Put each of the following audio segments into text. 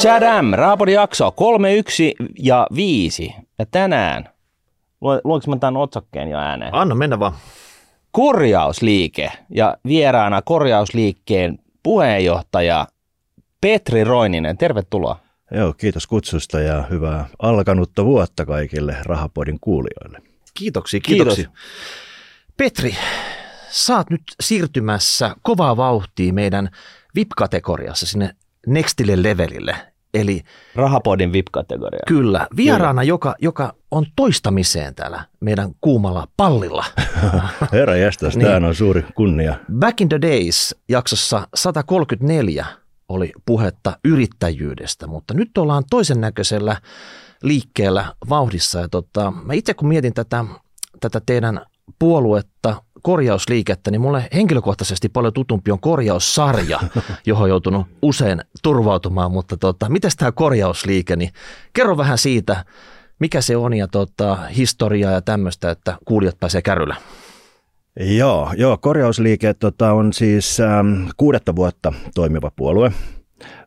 Chadam, Raapodin jakso 3, 1 ja 5. Ja tänään, luonko mä tämän otsakkeen jo ääneen? Anna mennä vaan. Korjausliike ja vieraana korjausliikkeen puheenjohtaja Petri Roininen. Tervetuloa. Joo, kiitos kutsusta ja hyvää alkanutta vuotta kaikille Rahapodin kuulijoille. Kiitoksia, kiitoksia. Kiitos. Petri, saat nyt siirtymässä kovaa vauhtia meidän VIP-kategoriassa sinne nextille levelille. Eli Rahapodin VIP-kategoria. Kyllä, vieraana, kyllä. Joka, joka on toistamiseen täällä meidän kuumalla pallilla. Herra jästäs, niin. tämä on suuri kunnia. Back in the days jaksossa 134 oli puhetta yrittäjyydestä, mutta nyt ollaan toisen näköisellä liikkeellä vauhdissa. Ja tota, mä itse kun mietin tätä, tätä teidän puoluetta, korjausliikettä, niin mulle henkilökohtaisesti paljon tutumpi on korjaussarja, johon on joutunut usein turvautumaan, mutta tota, miten tämä korjausliike, niin kerro vähän siitä, mikä se on ja tota, historiaa ja tämmöistä, että kuulijat pääsee kärryllä. Joo, joo korjausliike tota, on siis ähm, kuudetta vuotta toimiva puolue,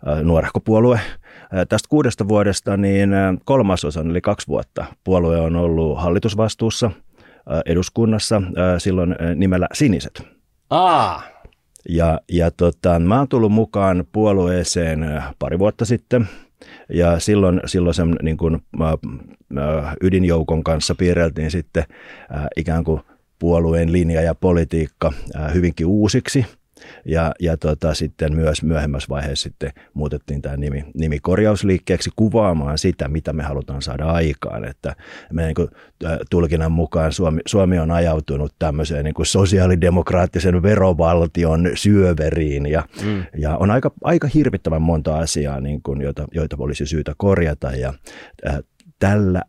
äh, nuorehko puolue. Äh, tästä kuudesta vuodesta niin äh, kolmasosan eli kaksi vuotta puolue on ollut hallitusvastuussa – eduskunnassa silloin nimellä Siniset. Aa. Ja, ja tota, mä oon tullut mukaan puolueeseen pari vuotta sitten ja silloin, silloin sen niin kuin, äh, ydinjoukon kanssa piirreltiin sitten äh, ikään kuin puolueen linja ja politiikka äh, hyvinkin uusiksi – ja, ja tota, sitten myös myöhemmässä vaiheessa sitten muutettiin tämä nimi, nimi korjausliikkeeksi kuvaamaan sitä, mitä me halutaan saada aikaan. Että meidän niin tulkinnan mukaan Suomi, Suomi on ajautunut tämmöiseen niin kuin sosiaalidemokraattisen verovaltion syöveriin ja, mm. ja on aika, aika hirvittävän monta asiaa, niin kuin, joita, joita olisi syytä korjata ja äh, tällä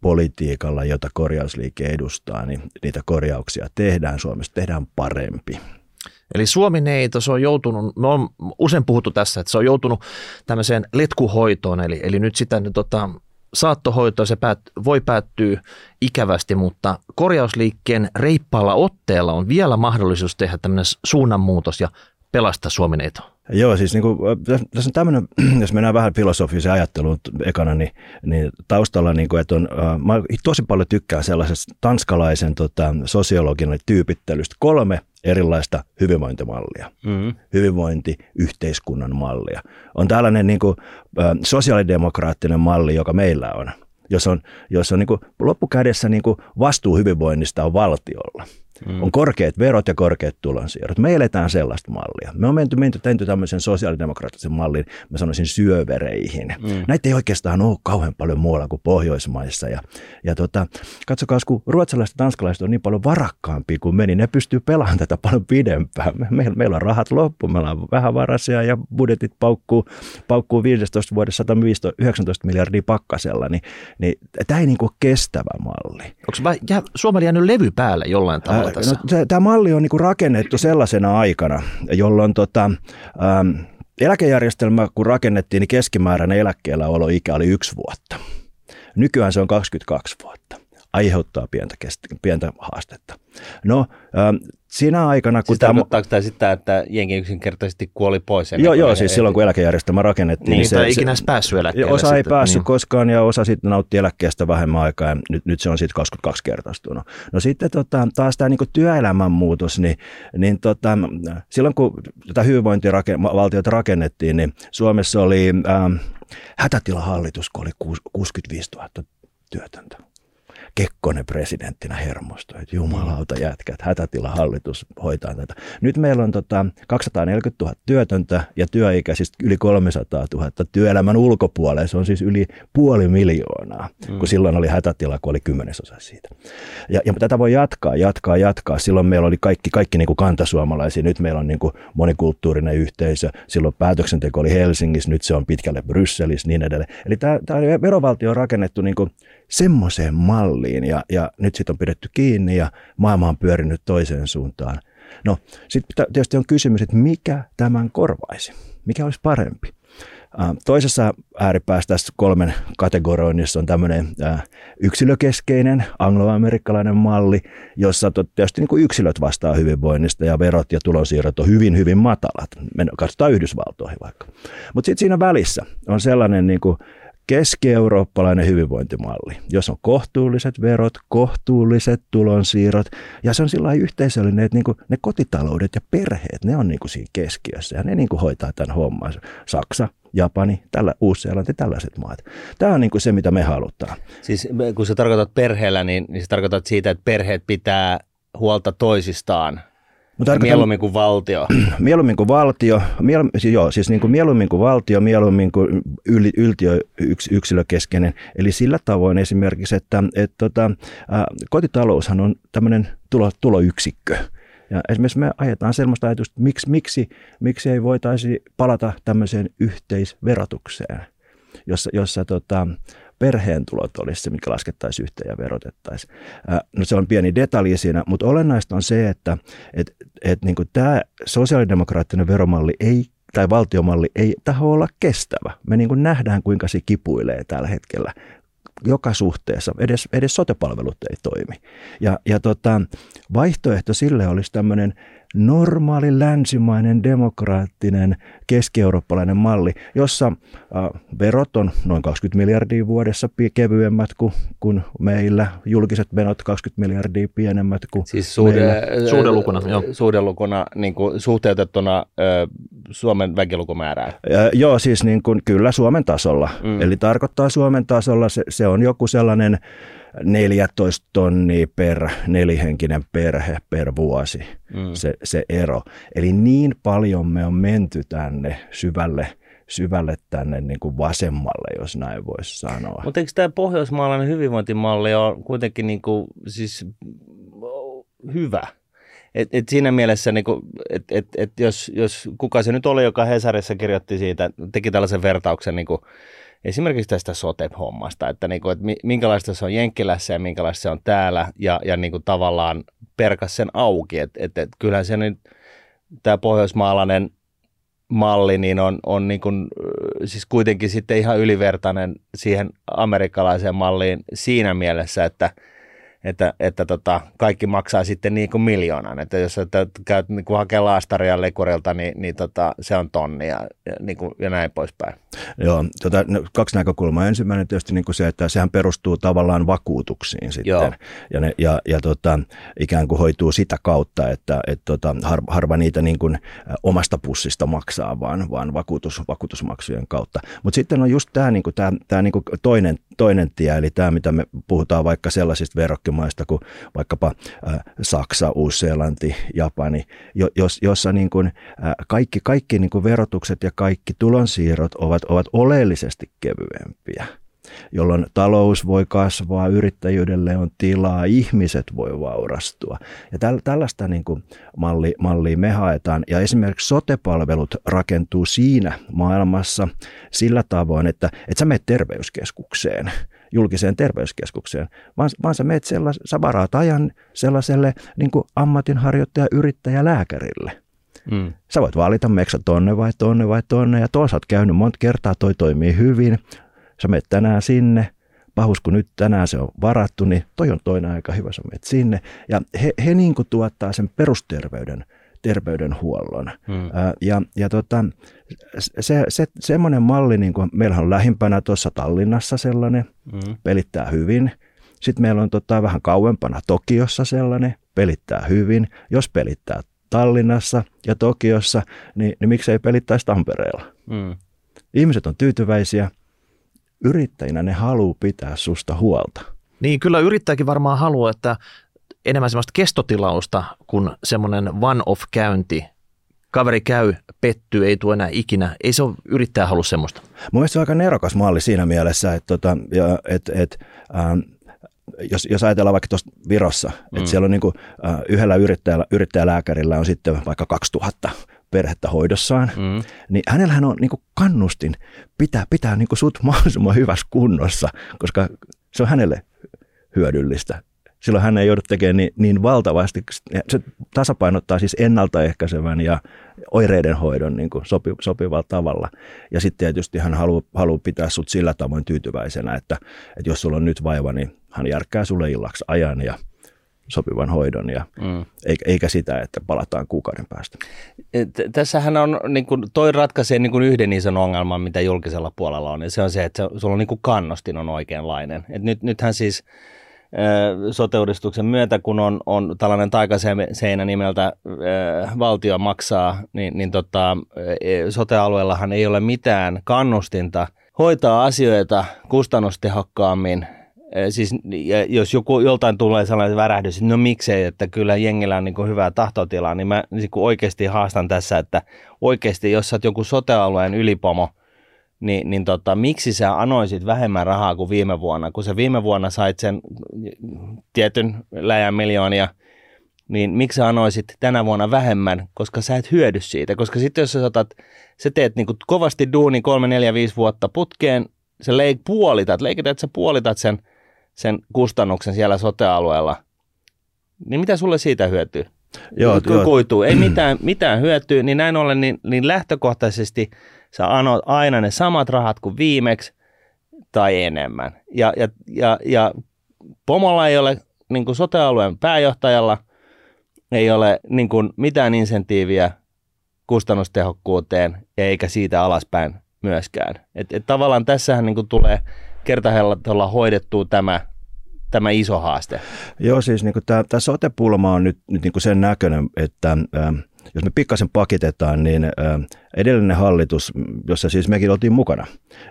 politiikalla, jota korjausliike edustaa, niin niitä korjauksia tehdään Suomessa, tehdään parempi. Eli Suomi-neito, se on joutunut, me on usein puhuttu tässä, että se on joutunut tämmöiseen letkuhoitoon, eli, eli nyt sitä tota, saattohoitoa se päät, voi päättyä ikävästi, mutta korjausliikkeen reippaalla otteella on vielä mahdollisuus tehdä tämmöinen suunnanmuutos ja pelastaa Suomi-neito. Joo, siis niin kuin, tässä on tämmöinen, jos mennään vähän filosofiseen ajatteluun ekana, niin, niin taustalla, niin kuin, että on, mä tosi paljon tykkään sellaisesta tanskalaisen tota, sosiologin tyypittelystä. Kolme erilaista hyvinvointimallia, mm-hmm. hyvinvointiyhteiskunnan mallia. On tällainen niin kuin, sosiaalidemokraattinen malli, joka meillä on, jos on, jos on niin kuin, loppukädessä niin kuin vastuu hyvinvoinnista on valtiolla – Mm. On korkeat verot ja korkeat tulonsiirrot. Me eletään sellaista mallia. Me on menty, menty, menty tämmöisen sosiaalidemokraattisen mallin, mä sanoisin syövereihin. Mm. Näitä ei oikeastaan ole kauhean paljon muualla kuin Pohjoismaissa. Ja, ja tota, katsokaa, kun ruotsalaiset ja tanskalaiset on niin paljon varakkaampia kuin me, niin ne pystyy pelaamaan tätä paljon pidempään. Me, me, meillä on rahat loppu, meillä on vähän varasia ja budjetit paukkuu, paukkuu 15 vuodessa 119 miljardia pakkasella. Niin, niin tämä ei niin kuin kestävä malli. Onko Suomella jäänyt levy päälle jollain tavalla? Tässä? No, tämä malli on niin rakennettu sellaisena aikana, jolloin tota, ähm, eläkejärjestelmä kun rakennettiin, niin keskimääräinen eläkkeellä oloikä oli yksi vuotta. Nykyään se on 22 vuotta aiheuttaa pientä, pientä haastetta. No, siinä aikana, kun siis tämä... Tarkoittaako sitä, että jengi yksinkertaisesti kuoli pois? Joo, joo siis silloin kun eläkejärjestelmä rakennettiin. Niin, niin se, ei ikinä se, päässyt eläkkeelle. Osa sitten, ei päässyt niin. koskaan ja osa sitten nautti eläkkeestä vähemmän aikaa ja nyt, nyt se on sitten 22 kertaistunut. No sitten tota, taas tämä niinku työelämän muutos, niin, niin tota, silloin kun tätä hyvinvointivaltiota rakennettiin, niin Suomessa oli ähm, hätätilahallitus, kun oli 65 000 työtöntä. Kekkonen presidenttinä hermostui, että jumalauta jätkät, hätätilahallitus hoitaa tätä. Nyt meillä on tota 240 000 työtöntä ja työikäisistä yli 300 000 työelämän ulkopuolella. Se on siis yli puoli miljoonaa, mm. kun silloin oli hätätila, kun oli kymmenesosa siitä. Ja, ja tätä voi jatkaa, jatkaa, jatkaa. Silloin meillä oli kaikki, kaikki niin kuin kantasuomalaisia, nyt meillä on niin kuin monikulttuurinen yhteisö. Silloin päätöksenteko oli Helsingissä, nyt se on pitkälle Brysselissä, niin edelleen. Eli tämä, tämä verovaltio on rakennettu niin kuin semmoiseen malliin ja, ja nyt sitten on pidetty kiinni ja maailma on pyörinyt toiseen suuntaan. No sitten tietysti on kysymys, että mikä tämän korvaisi? Mikä olisi parempi? Toisessa ääripäässä tässä kolmen kategoroinnissa on tämmöinen yksilökeskeinen angloamerikkalainen malli, jossa tietysti niin kuin yksilöt vastaa hyvinvoinnista ja verot ja tulonsiirrot on hyvin, hyvin matalat. Me katsotaan Yhdysvaltoihin vaikka. Mutta sitten siinä välissä on sellainen niin kuin keski-eurooppalainen hyvinvointimalli, jos on kohtuulliset verot, kohtuulliset tulonsiirrot ja se on sillä yhteisöllinen, että niinku ne kotitaloudet ja perheet, ne on niinku siinä keskiössä ja ne niinku hoitaa tämän homman. Saksa, Japani, tällä, Uusi-Seelanti, tällaiset maat. Tämä on niinku se, mitä me halutaan. Siis kun sä tarkoitat perheellä, niin, niin sä tarkoitat siitä, että perheet pitää huolta toisistaan Mutta mieluummin kuin valtio. Mieluummin kuin valtio, miel, siis joo, siis niin kuin mieluummin kuin valtio, mieluummin kuin yl, yltiö yks, yksilökeskeinen. Eli sillä tavoin esimerkiksi, että et, tota, ä, kotitaloushan on tämmöinen tulo, tuloyksikkö. Ja esimerkiksi me ajetaan sellaista ajatusta, että miksi, miksi, miksi ei voitaisi palata tämmöiseen yhteisverotukseen, jossa, jossa tota, perheen tulot olisi se, mikä laskettaisiin yhteen ja verotettaisiin. No se on pieni detalji siinä, mutta olennaista on se, että et, et, niin tämä sosiaalidemokraattinen veromalli ei tai valtiomalli ei taho olla kestävä. Me niin kuin nähdään, kuinka se kipuilee tällä hetkellä joka suhteessa, edes, edes sotepalvelut ei toimi. Ja, ja tota, vaihtoehto sille olisi tämmöinen normaali länsimainen demokraattinen keski-eurooppalainen malli, jossa äh, verot on noin 20 miljardia vuodessa kevyemmät kuin, kuin meillä, julkiset menot 20 miljardia pienemmät kuin siis suhde, meillä. Suhdelukuna, joo. Suhdelukuna niin kuin suhteutettuna äh, Suomen väkilukumäärään. Äh, joo, siis niin kuin, kyllä Suomen tasolla. Mm. Eli tarkoittaa Suomen tasolla, se, se on joku sellainen 14 tonnia per nelihenkinen perhe per vuosi mm. se, se ero. Eli niin paljon me on menty tänne syvälle syvälle tänne niin kuin vasemmalle, jos näin voisi sanoa. Mutta eikö tämä pohjoismaalainen hyvinvointimalli ole kuitenkin niin kuin, siis hyvä? Et, et siinä mielessä, niin että et, et jos, jos kuka se nyt oli, joka Hesarissa kirjoitti siitä, teki tällaisen vertauksen niin kuin esimerkiksi tästä sote-hommasta, että, niin kuin, että minkälaista se on Jenkkilässä ja minkälaista se on täällä ja, ja niin kuin tavallaan perkas sen auki, että, että, että kyllähän se nyt tämä pohjoismaalainen malli niin on, on niin kuin, siis kuitenkin sitten ihan ylivertainen siihen amerikkalaiseen malliin siinä mielessä, että – että, että tota, kaikki maksaa sitten niin kuin miljoonan. Että jos että käyt niin kuin hakee laastaria lekurilta, niin, niin tota, se on tonni ja, ja, niin kuin, ja näin poispäin. Joo, tota, no, kaksi näkökulmaa. Ensimmäinen tietysti niin kuin se, että sehän perustuu tavallaan vakuutuksiin sitten. Joo. Ja, ne, ja, ja tota, ikään kuin hoituu sitä kautta, että et, tota, har, harva niitä niin kuin, omasta pussista maksaa, vaan, vaan vakuutus, vakuutusmaksujen kautta. Mutta sitten on just tämä niin kuin, tää, tää, niin kuin toinen, toinen tie, eli tämä, mitä me puhutaan vaikka sellaisista verokkeista, kehittymaista kuin vaikkapa Saksa, Uusi-Seelanti, Japani, jos, jossa niin kuin kaikki, kaikki niin kuin verotukset ja kaikki tulonsiirrot ovat, ovat oleellisesti kevyempiä jolloin talous voi kasvaa, yrittäjyydelle on tilaa, ihmiset voi vaurastua. Ja täl, tällaista niin kuin malli, mallia me haetaan. Ja esimerkiksi sotepalvelut rakentuu siinä maailmassa sillä tavoin, että, että sä menet terveyskeskukseen – julkiseen terveyskeskukseen, vaan, vaan sä meet sellas, sä varaat ajan sellaiselle niin kuin ammatinharjoittaja, yrittäjä, lääkärille. Mm. Sä voit valita, meksä tonne vai tonne vai tonne, ja tuossa oot käynyt monta kertaa, toi toimii hyvin. Sä menet tänään sinne, pahus kun nyt tänään se on varattu, niin toi on toinen aika hyvä, sä menet sinne. Ja he, he niin kuin tuottaa sen perusterveyden terveydenhuollon. Hmm. Ja, ja tota, se, se, semmoinen malli, niin kuin meillähän on lähimpänä tuossa Tallinnassa sellainen, hmm. pelittää hyvin. Sitten meillä on tota, vähän kauempana Tokiossa sellainen, pelittää hyvin. Jos pelittää Tallinnassa ja Tokiossa, niin, niin miksei pelittäisi Tampereella? Hmm. Ihmiset on tyytyväisiä. Yrittäjinä ne haluaa pitää susta huolta. Niin, kyllä yrittäjäkin varmaan haluaa, että enemmän semmoista kestotilausta kuin semmoinen one-off-käynti. Kaveri käy, pettyy, ei tule enää ikinä. Ei se ole yrittäjä halua semmoista. Mun se on aika nerokas malli siinä mielessä, että, tota, että, että ähm, jos, jos ajatellaan vaikka tuossa Virossa, mm. että siellä on niin kuin, äh, yhdellä yrittäjällä, yrittäjälääkärillä on sitten vaikka 2000 perhettä hoidossaan, mm. niin hänellähän on niin kuin kannustin pitää, pitää niin kuin sut mahdollisimman hyvässä kunnossa, koska se on hänelle hyödyllistä Silloin hän ei joudu tekemään niin, niin valtavasti. Se tasapainottaa siis ennaltaehkäisevän ja oireiden hoidon niin kuin sopi, sopivalla tavalla. Ja sitten tietysti hän haluaa, haluaa pitää sut sillä tavoin tyytyväisenä, että, että jos sulla on nyt vaiva, niin hän järkkää sulle illaksi ajan ja sopivan hoidon, ja mm. eikä, eikä sitä, että palataan kuukauden päästä. Tässähän on, niin kuin, toi ratkaisee niin kuin yhden ison ongelman, mitä julkisella puolella on, ja se on se, että sulla on niin kuin kannustin on oikeanlainen. Et nyt, nythän siis sote myötä, kun on, on tällainen taikaseinä nimeltä valtio maksaa, niin, niin tota, sote-alueellahan ei ole mitään kannustinta hoitaa asioita kustannustehokkaammin. Siis jos joku, joltain tulee sellainen värähdys, että no miksei, että kyllä jengillä on niin hyvää tahtotilaa, niin mä niin oikeasti haastan tässä, että oikeasti jos sä oot joku sotealueen ylipomo, niin, niin tota, miksi sä anoisit vähemmän rahaa kuin viime vuonna, kun sä viime vuonna sait sen tietyn läjän miljoonia, niin miksi sä anoisit tänä vuonna vähemmän, koska sä et hyödy siitä, koska sitten jos sä, otat, sä teet niin kovasti duuni 3, 4, 5 vuotta putkeen, sä leik, puolitat, leikität, että sä puolitat sen – sen kustannuksen siellä sotealueella, niin mitä sulle siitä hyötyy? Joo, Kuituu. Ei mitään, mitään hyötyä, niin näin ollen niin, niin lähtökohtaisesti sä anot aina ne samat rahat kuin viimeksi tai enemmän. Ja, ja, ja, ja Pomolla ei ole, niin kuin sotealueen pääjohtajalla, ei ole niin kuin mitään insentiiviä kustannustehokkuuteen eikä siitä alaspäin myöskään. Et, et tavallaan tässähän niin kuin tulee kertaheitolla hoidettua tämä, tämä iso haaste? Joo, siis niin tämä, sote-pulma on nyt, nyt niin sen näköinen, että äh, jos me pikkasen pakitetaan, niin edellinen hallitus, jossa siis mekin oltiin mukana,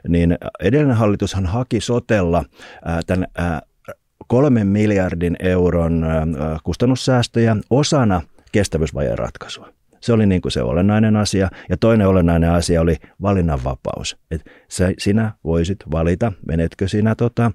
niin edellinen hallitushan haki sotella tämän kolmen miljardin euron kustannussäästöjä osana kestävyysvajeen ratkaisua. Se oli niin kuin se olennainen asia. Ja toinen olennainen asia oli valinnanvapaus. Että sinä voisit valita, menetkö sinä tota,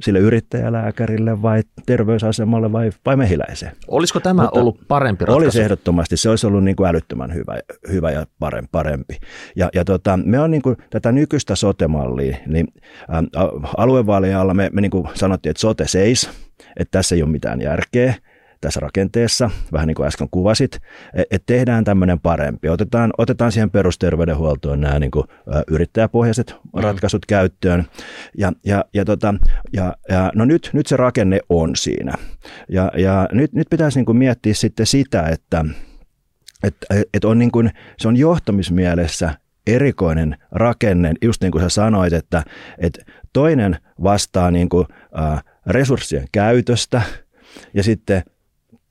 sille yrittäjälääkärille vai terveysasemalle vai, vai mehiläiseen. Olisiko tämä Mutta ollut parempi ratkaisu? Olisi ehdottomasti. Se olisi ollut niin kuin älyttömän hyvä, hyvä ja parempi. Ja, ja tota, me on niin kuin tätä nykyistä sote-mallia, niin ä, aluevaalien alla me, me niin kuin sanottiin, että sote seis, että tässä ei ole mitään järkeä tässä rakenteessa, vähän niin kuin äsken kuvasit, e, että tehdään tämmöinen parempi. Otetaan, otetaan siihen perusterveydenhuoltoon nämä niin kuin, yrittäjäpohjaiset mm. ratkaisut käyttöön. Ja, ja, ja, tota, ja, ja no nyt, nyt se rakenne on siinä. Ja, ja nyt, nyt pitäisi niin kuin miettiä sitten sitä, että että et on niin kuin, se on johtamismielessä erikoinen rakenne, just niin kuin sä sanoit, että, että toinen vastaa niin kuin, äh, resurssien käytöstä ja sitten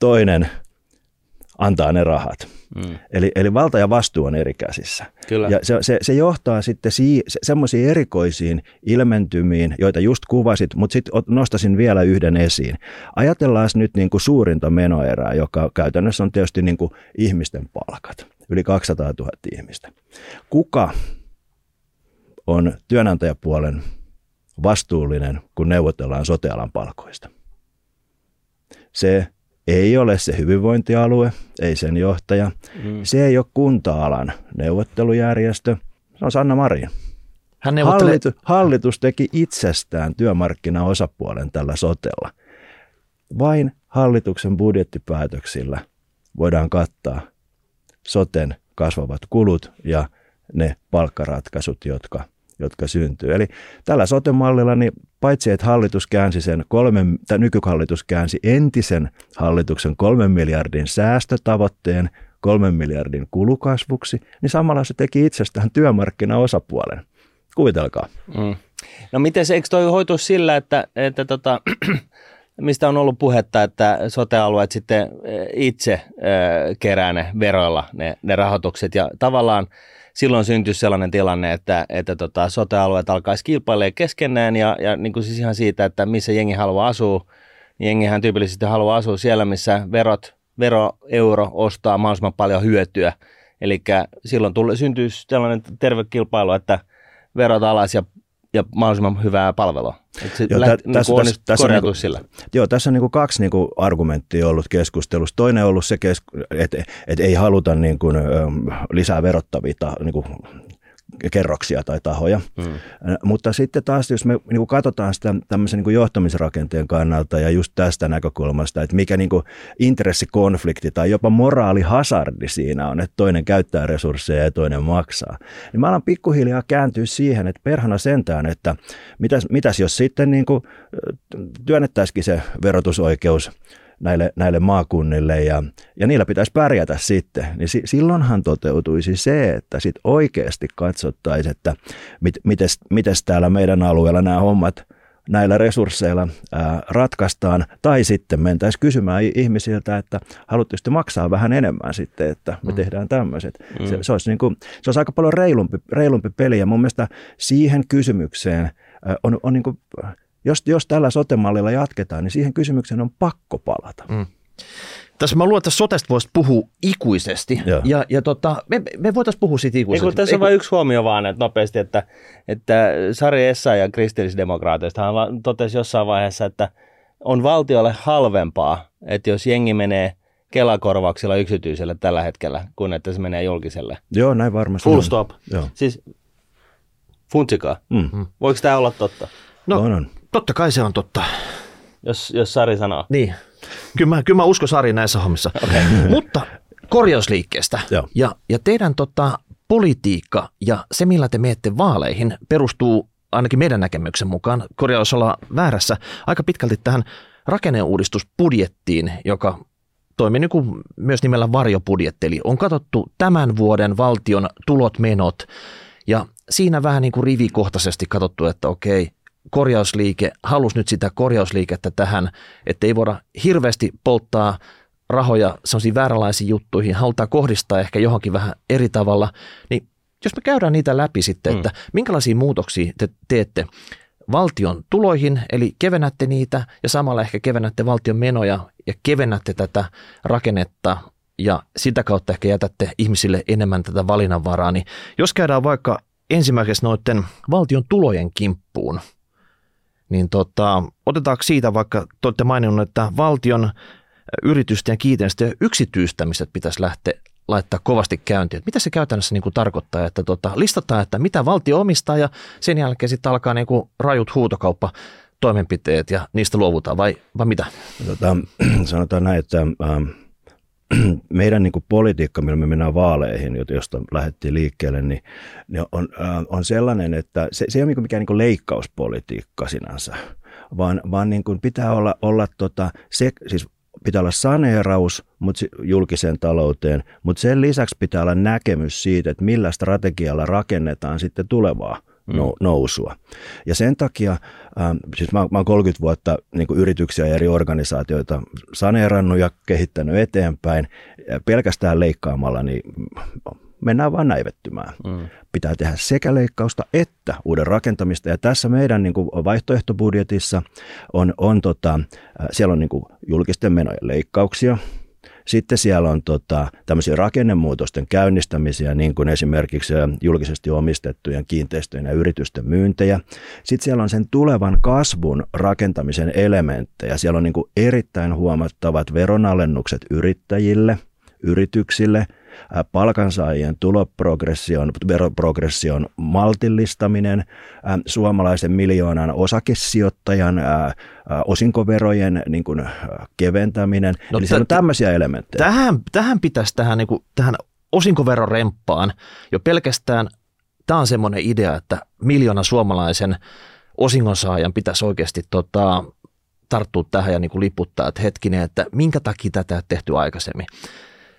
toinen antaa ne rahat. Mm. Eli, eli valta ja vastuu on eri käsissä. Kyllä. Ja se, se, se johtaa sitten si, se, semmoisiin erikoisiin ilmentymiin, joita just kuvasit, mutta sitten nostasin vielä yhden esiin. Ajatellaan nyt niin kuin suurinta menoerää, joka käytännössä on tietysti niin kuin ihmisten palkat. Yli 200 000 ihmistä. Kuka on työnantajapuolen vastuullinen, kun neuvotellaan sotealan palkoista? Se ei ole se hyvinvointialue, ei sen johtaja. Mm. Se ei ole kunta-alan neuvottelujärjestö, se on Sanna Marin. Hän neuvottelee... Hallitus, hallitus teki itsestään työmarkkinaosapuolen tällä sotella. Vain hallituksen budjettipäätöksillä voidaan kattaa soten kasvavat kulut ja ne palkkaratkaisut, jotka jotka syntyy. Eli tällä sote-mallilla, niin paitsi että hallitus käänsi sen kolmen, tai nykyhallitus käänsi entisen hallituksen kolmen miljardin säästötavoitteen kolmen miljardin kulukasvuksi, niin samalla se teki itsestään työmarkkinaosapuolen. Kuvitelkaa. Mm. No miten se, eikö toi hoitu sillä, että, että tota, mistä on ollut puhetta, että sote-alueet sitten eh, itse äh, kerää ne veroilla ne, ne rahoitukset ja tavallaan silloin syntyisi sellainen tilanne, että, että tota, sote-alueet alkaisi kilpailemaan keskenään ja, ja niin kuin siis ihan siitä, että missä jengi haluaa asua, niin jengihän tyypillisesti haluaa asua siellä, missä verot, veroeuro ostaa mahdollisimman paljon hyötyä. Eli silloin tulee, syntyisi sellainen terve kilpailu, että verot alas ja ja mahdollisimman hyvää palvelua. joo, tä, niin tässä, tässä, tässä, on, niin sillä. Joo, tässä on niin kuin kaksi niin kuin argumenttia ollut keskustelussa. Toinen on ollut se, että et ei haluta niin kuin, lisää verottavia niin kuin, kerroksia tai tahoja. Mm. Mutta sitten taas, jos me niin kuin katsotaan sitä tämmöisen niin kuin johtamisrakenteen kannalta ja just tästä näkökulmasta, että mikä niin kuin intressikonflikti tai jopa moraalihasardi siinä on, että toinen käyttää resursseja ja toinen maksaa, niin mä alan pikkuhiljaa kääntyä siihen, että perhana sentään, että mitäs, mitäs jos sitten niin kuin työnnettäisikin se verotusoikeus näille, näille maakunnille ja, ja niillä pitäisi pärjätä sitten, niin si, silloinhan toteutuisi se, että sit oikeasti katsottaisiin, että mit, mites, mites täällä meidän alueella nämä hommat näillä resursseilla ää, ratkaistaan, tai sitten mentäisiin kysymään ihmisiltä, että haluatteko maksaa vähän enemmän sitten, että me mm. tehdään tämmöiset. Mm. Se, se, olisi niin kuin, se olisi aika paljon reilumpi, reilumpi peli, ja mun mielestä siihen kysymykseen ää, on, on niin kuin, jos, jos tällä sotemallilla jatketaan, niin siihen kysymykseen on pakko palata. Mm. Tässä mä luulen, että sotesta voisi puhua ikuisesti. Joo. Ja, ja tota, me, me voitaisiin puhua siitä ikuisesti. Eiku, tässä on vain yksi huomio vaan että nopeasti, että, että Sari Essa ja kristillisdemokraateista totesi jossain vaiheessa, että on valtiolle halvempaa, että jos jengi menee Kelakorvauksilla yksityiselle tällä hetkellä, kun että se menee julkiselle. Joo, näin varmasti. Full stop. Joo. Siis funtsikaa. Mm. Voiko tämä olla totta? No, on, on. Totta kai se on totta. Jos, jos Sari sanoo. Niin. Kyllä mä, kyllä mä uskon Sari näissä hommissa. Okay. Mutta korjausliikkeestä. Ja, ja teidän tota, politiikka ja se, millä te menette vaaleihin, perustuu ainakin meidän näkemyksen mukaan, korjaus olla väärässä, aika pitkälti tähän rakenneuudistusbudjettiin, joka toimii niin kuin myös nimellä varjobudjetti. Eli on katsottu tämän vuoden valtion tulot, menot ja siinä vähän niin kuin rivikohtaisesti katsottu, että okei, korjausliike halusi nyt sitä korjausliikettä tähän, että ei voida hirveästi polttaa rahoja sellaisiin vääränlaisiin juttuihin, halutaan kohdistaa ehkä johonkin vähän eri tavalla, niin jos me käydään niitä läpi sitten, mm. että minkälaisia muutoksia te teette valtion tuloihin, eli kevennätte niitä ja samalla ehkä kevennätte valtion menoja ja kevennätte tätä rakennetta ja sitä kautta ehkä jätätte ihmisille enemmän tätä valinnanvaraa, niin jos käydään vaikka ensimmäiseksi noiden valtion tulojen kimppuun, niin tota, otetaanko siitä vaikka, te olette maininnut, että valtion yritysten ja kiinteistöjen yksityistämiset pitäisi lähteä laittaa kovasti käyntiin. Että mitä se käytännössä niin kuin tarkoittaa, että tota, listataan, että mitä valtio omistaa ja sen jälkeen sitten alkaa niin kuin rajut huutokauppa toimenpiteet ja niistä luovutaan vai, vai mitä? Tota, sanotaan näin, että ähm, meidän niin kuin politiikka, millä me mennään vaaleihin, josta lähdettiin liikkeelle, niin, niin on, on sellainen, että se, se ei ole niinku mikään niin kuin leikkauspolitiikka sinänsä, vaan, vaan niin kuin pitää olla, olla tota, se, siis pitää olla saneeraus mutta julkiseen talouteen, mutta sen lisäksi pitää olla näkemys siitä, että millä strategialla rakennetaan sitten tulevaa mm. nousua. Ja sen takia, äh, siis mä, mä oon 30 vuotta niin yrityksiä ja eri organisaatioita saneerannut ja kehittänyt eteenpäin. Pelkästään leikkaamalla, niin mennään vaan näivettymään. Mm. Pitää tehdä sekä leikkausta että uuden rakentamista. Ja tässä meidän niin kuin vaihtoehtobudjetissa on, on tota, siellä on niin kuin julkisten menojen leikkauksia, sitten siellä on tota, tämmöisiä rakennemuutosten käynnistämisiä, niin kuin esimerkiksi julkisesti omistettujen kiinteistöjen ja yritysten myyntejä. Sitten siellä on sen tulevan kasvun rakentamisen elementtejä. Siellä on niin kuin erittäin huomattavat veronalennukset yrittäjille, yrityksille – palkansaajien tuloprogression, veroprogression maltillistaminen, suomalaisen miljoonan osakesijoittajan osinkoverojen niin kuin, keventäminen. No, Eli t- on tämmöisiä elementtejä. Tähän, tähän pitäisi tähän, niin kuin, tähän osinkoveroremppaan jo pelkästään, tämä on semmoinen idea, että miljoona suomalaisen osingonsaajan pitäisi oikeasti tota, tarttua tähän ja niin kuin liputtaa, että hetkinen, että minkä takia tätä tehty aikaisemmin.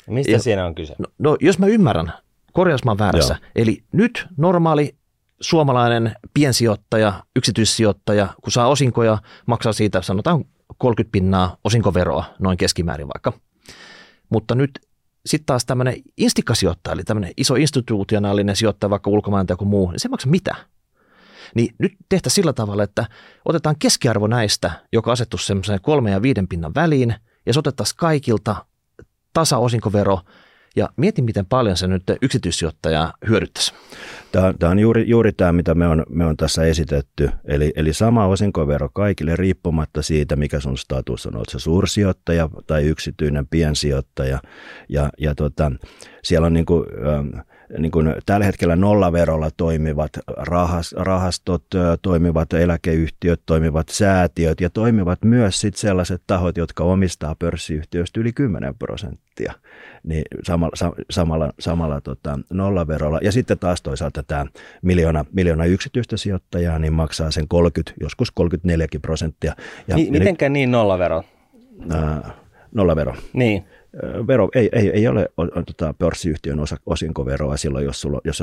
Mistä ja, siinä on kyse? No, no jos mä ymmärrän, korjaus mä väärässä. Joo. Eli nyt normaali suomalainen piensijoittaja, yksityissijoittaja, kun saa osinkoja, maksaa siitä sanotaan 30 pinnaa osinkoveroa noin keskimäärin vaikka. Mutta nyt sitten taas tämmöinen instikasijoittaja, eli tämmöinen iso institutionaalinen sijoittaja, vaikka ulkomaan tai joku muu, niin se maksaa mitä? Niin nyt tehtäisiin sillä tavalla, että otetaan keskiarvo näistä, joka asettu semmoisen kolme ja viiden pinnan väliin, ja se otettaisiin kaikilta tasaosinkovero ja mieti, miten paljon se nyt yksityissijoittajaa hyödyttäisi. Tämä, tämä on juuri, juuri tämä, mitä me on, me on tässä esitetty. Eli, eli sama osinkovero kaikille riippumatta siitä, mikä sun status on. Oletko se suursijoittaja tai yksityinen piensijoittaja. Ja, ja tota, siellä on niin kuin, niin kuin tällä hetkellä nollaverolla toimivat rahastot, toimivat eläkeyhtiöt, toimivat säätiöt ja toimivat myös sit sellaiset tahot, jotka omistaa pörssiyhtiöistä yli 10 prosenttia niin samalla, samalla, samalla tota, nollaverolla. Ja sitten taas toisaalta tämä miljoona, miljoona yksityistä sijoittajaa niin maksaa sen 30, joskus 34 prosenttia. Ja, niin, mitenkään niin nollavero? Ää, nollavero. Niin vero ei, ei, ei ole tota, pörssiyhtiön osa, osinkoveroa silloin, jos, sulla, jos,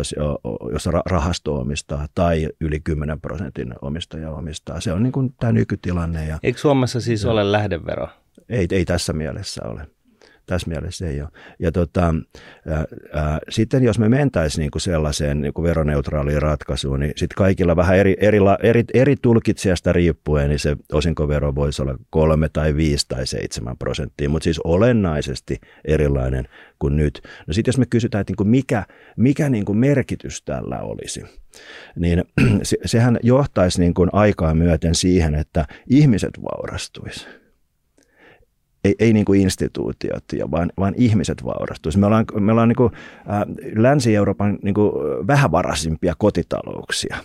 jos rahasto omistaa tai yli 10 prosentin omistaja omistaa. Se on niin kuin tämä nykytilanne. Ja, Eikö Suomessa siis ja, ole lähdevero? Ei, ei tässä mielessä ole tässä mielessä ei ole. Ja tota, ää, ää, sitten jos me mentäisiin niin kuin sellaiseen niin kuin veroneutraaliin ratkaisuun, niin sitten kaikilla vähän eri, eri, eri, eri tulkitsijasta riippuen, niin se osinkovero voisi olla kolme tai viisi tai seitsemän prosenttia, mutta siis olennaisesti erilainen kuin nyt. No sitten jos me kysytään, että niin kuin mikä, mikä niin kuin merkitys tällä olisi, niin se, sehän johtaisi niin kuin aikaa myöten siihen, että ihmiset vaurastuisivat ei, ei niin kuin instituutiot, vaan, vaan ihmiset vaurastuisi. Me ollaan, me ollaan niin kuin, ä, Länsi-Euroopan niin kuin vähävaraisimpia kotitalouksia.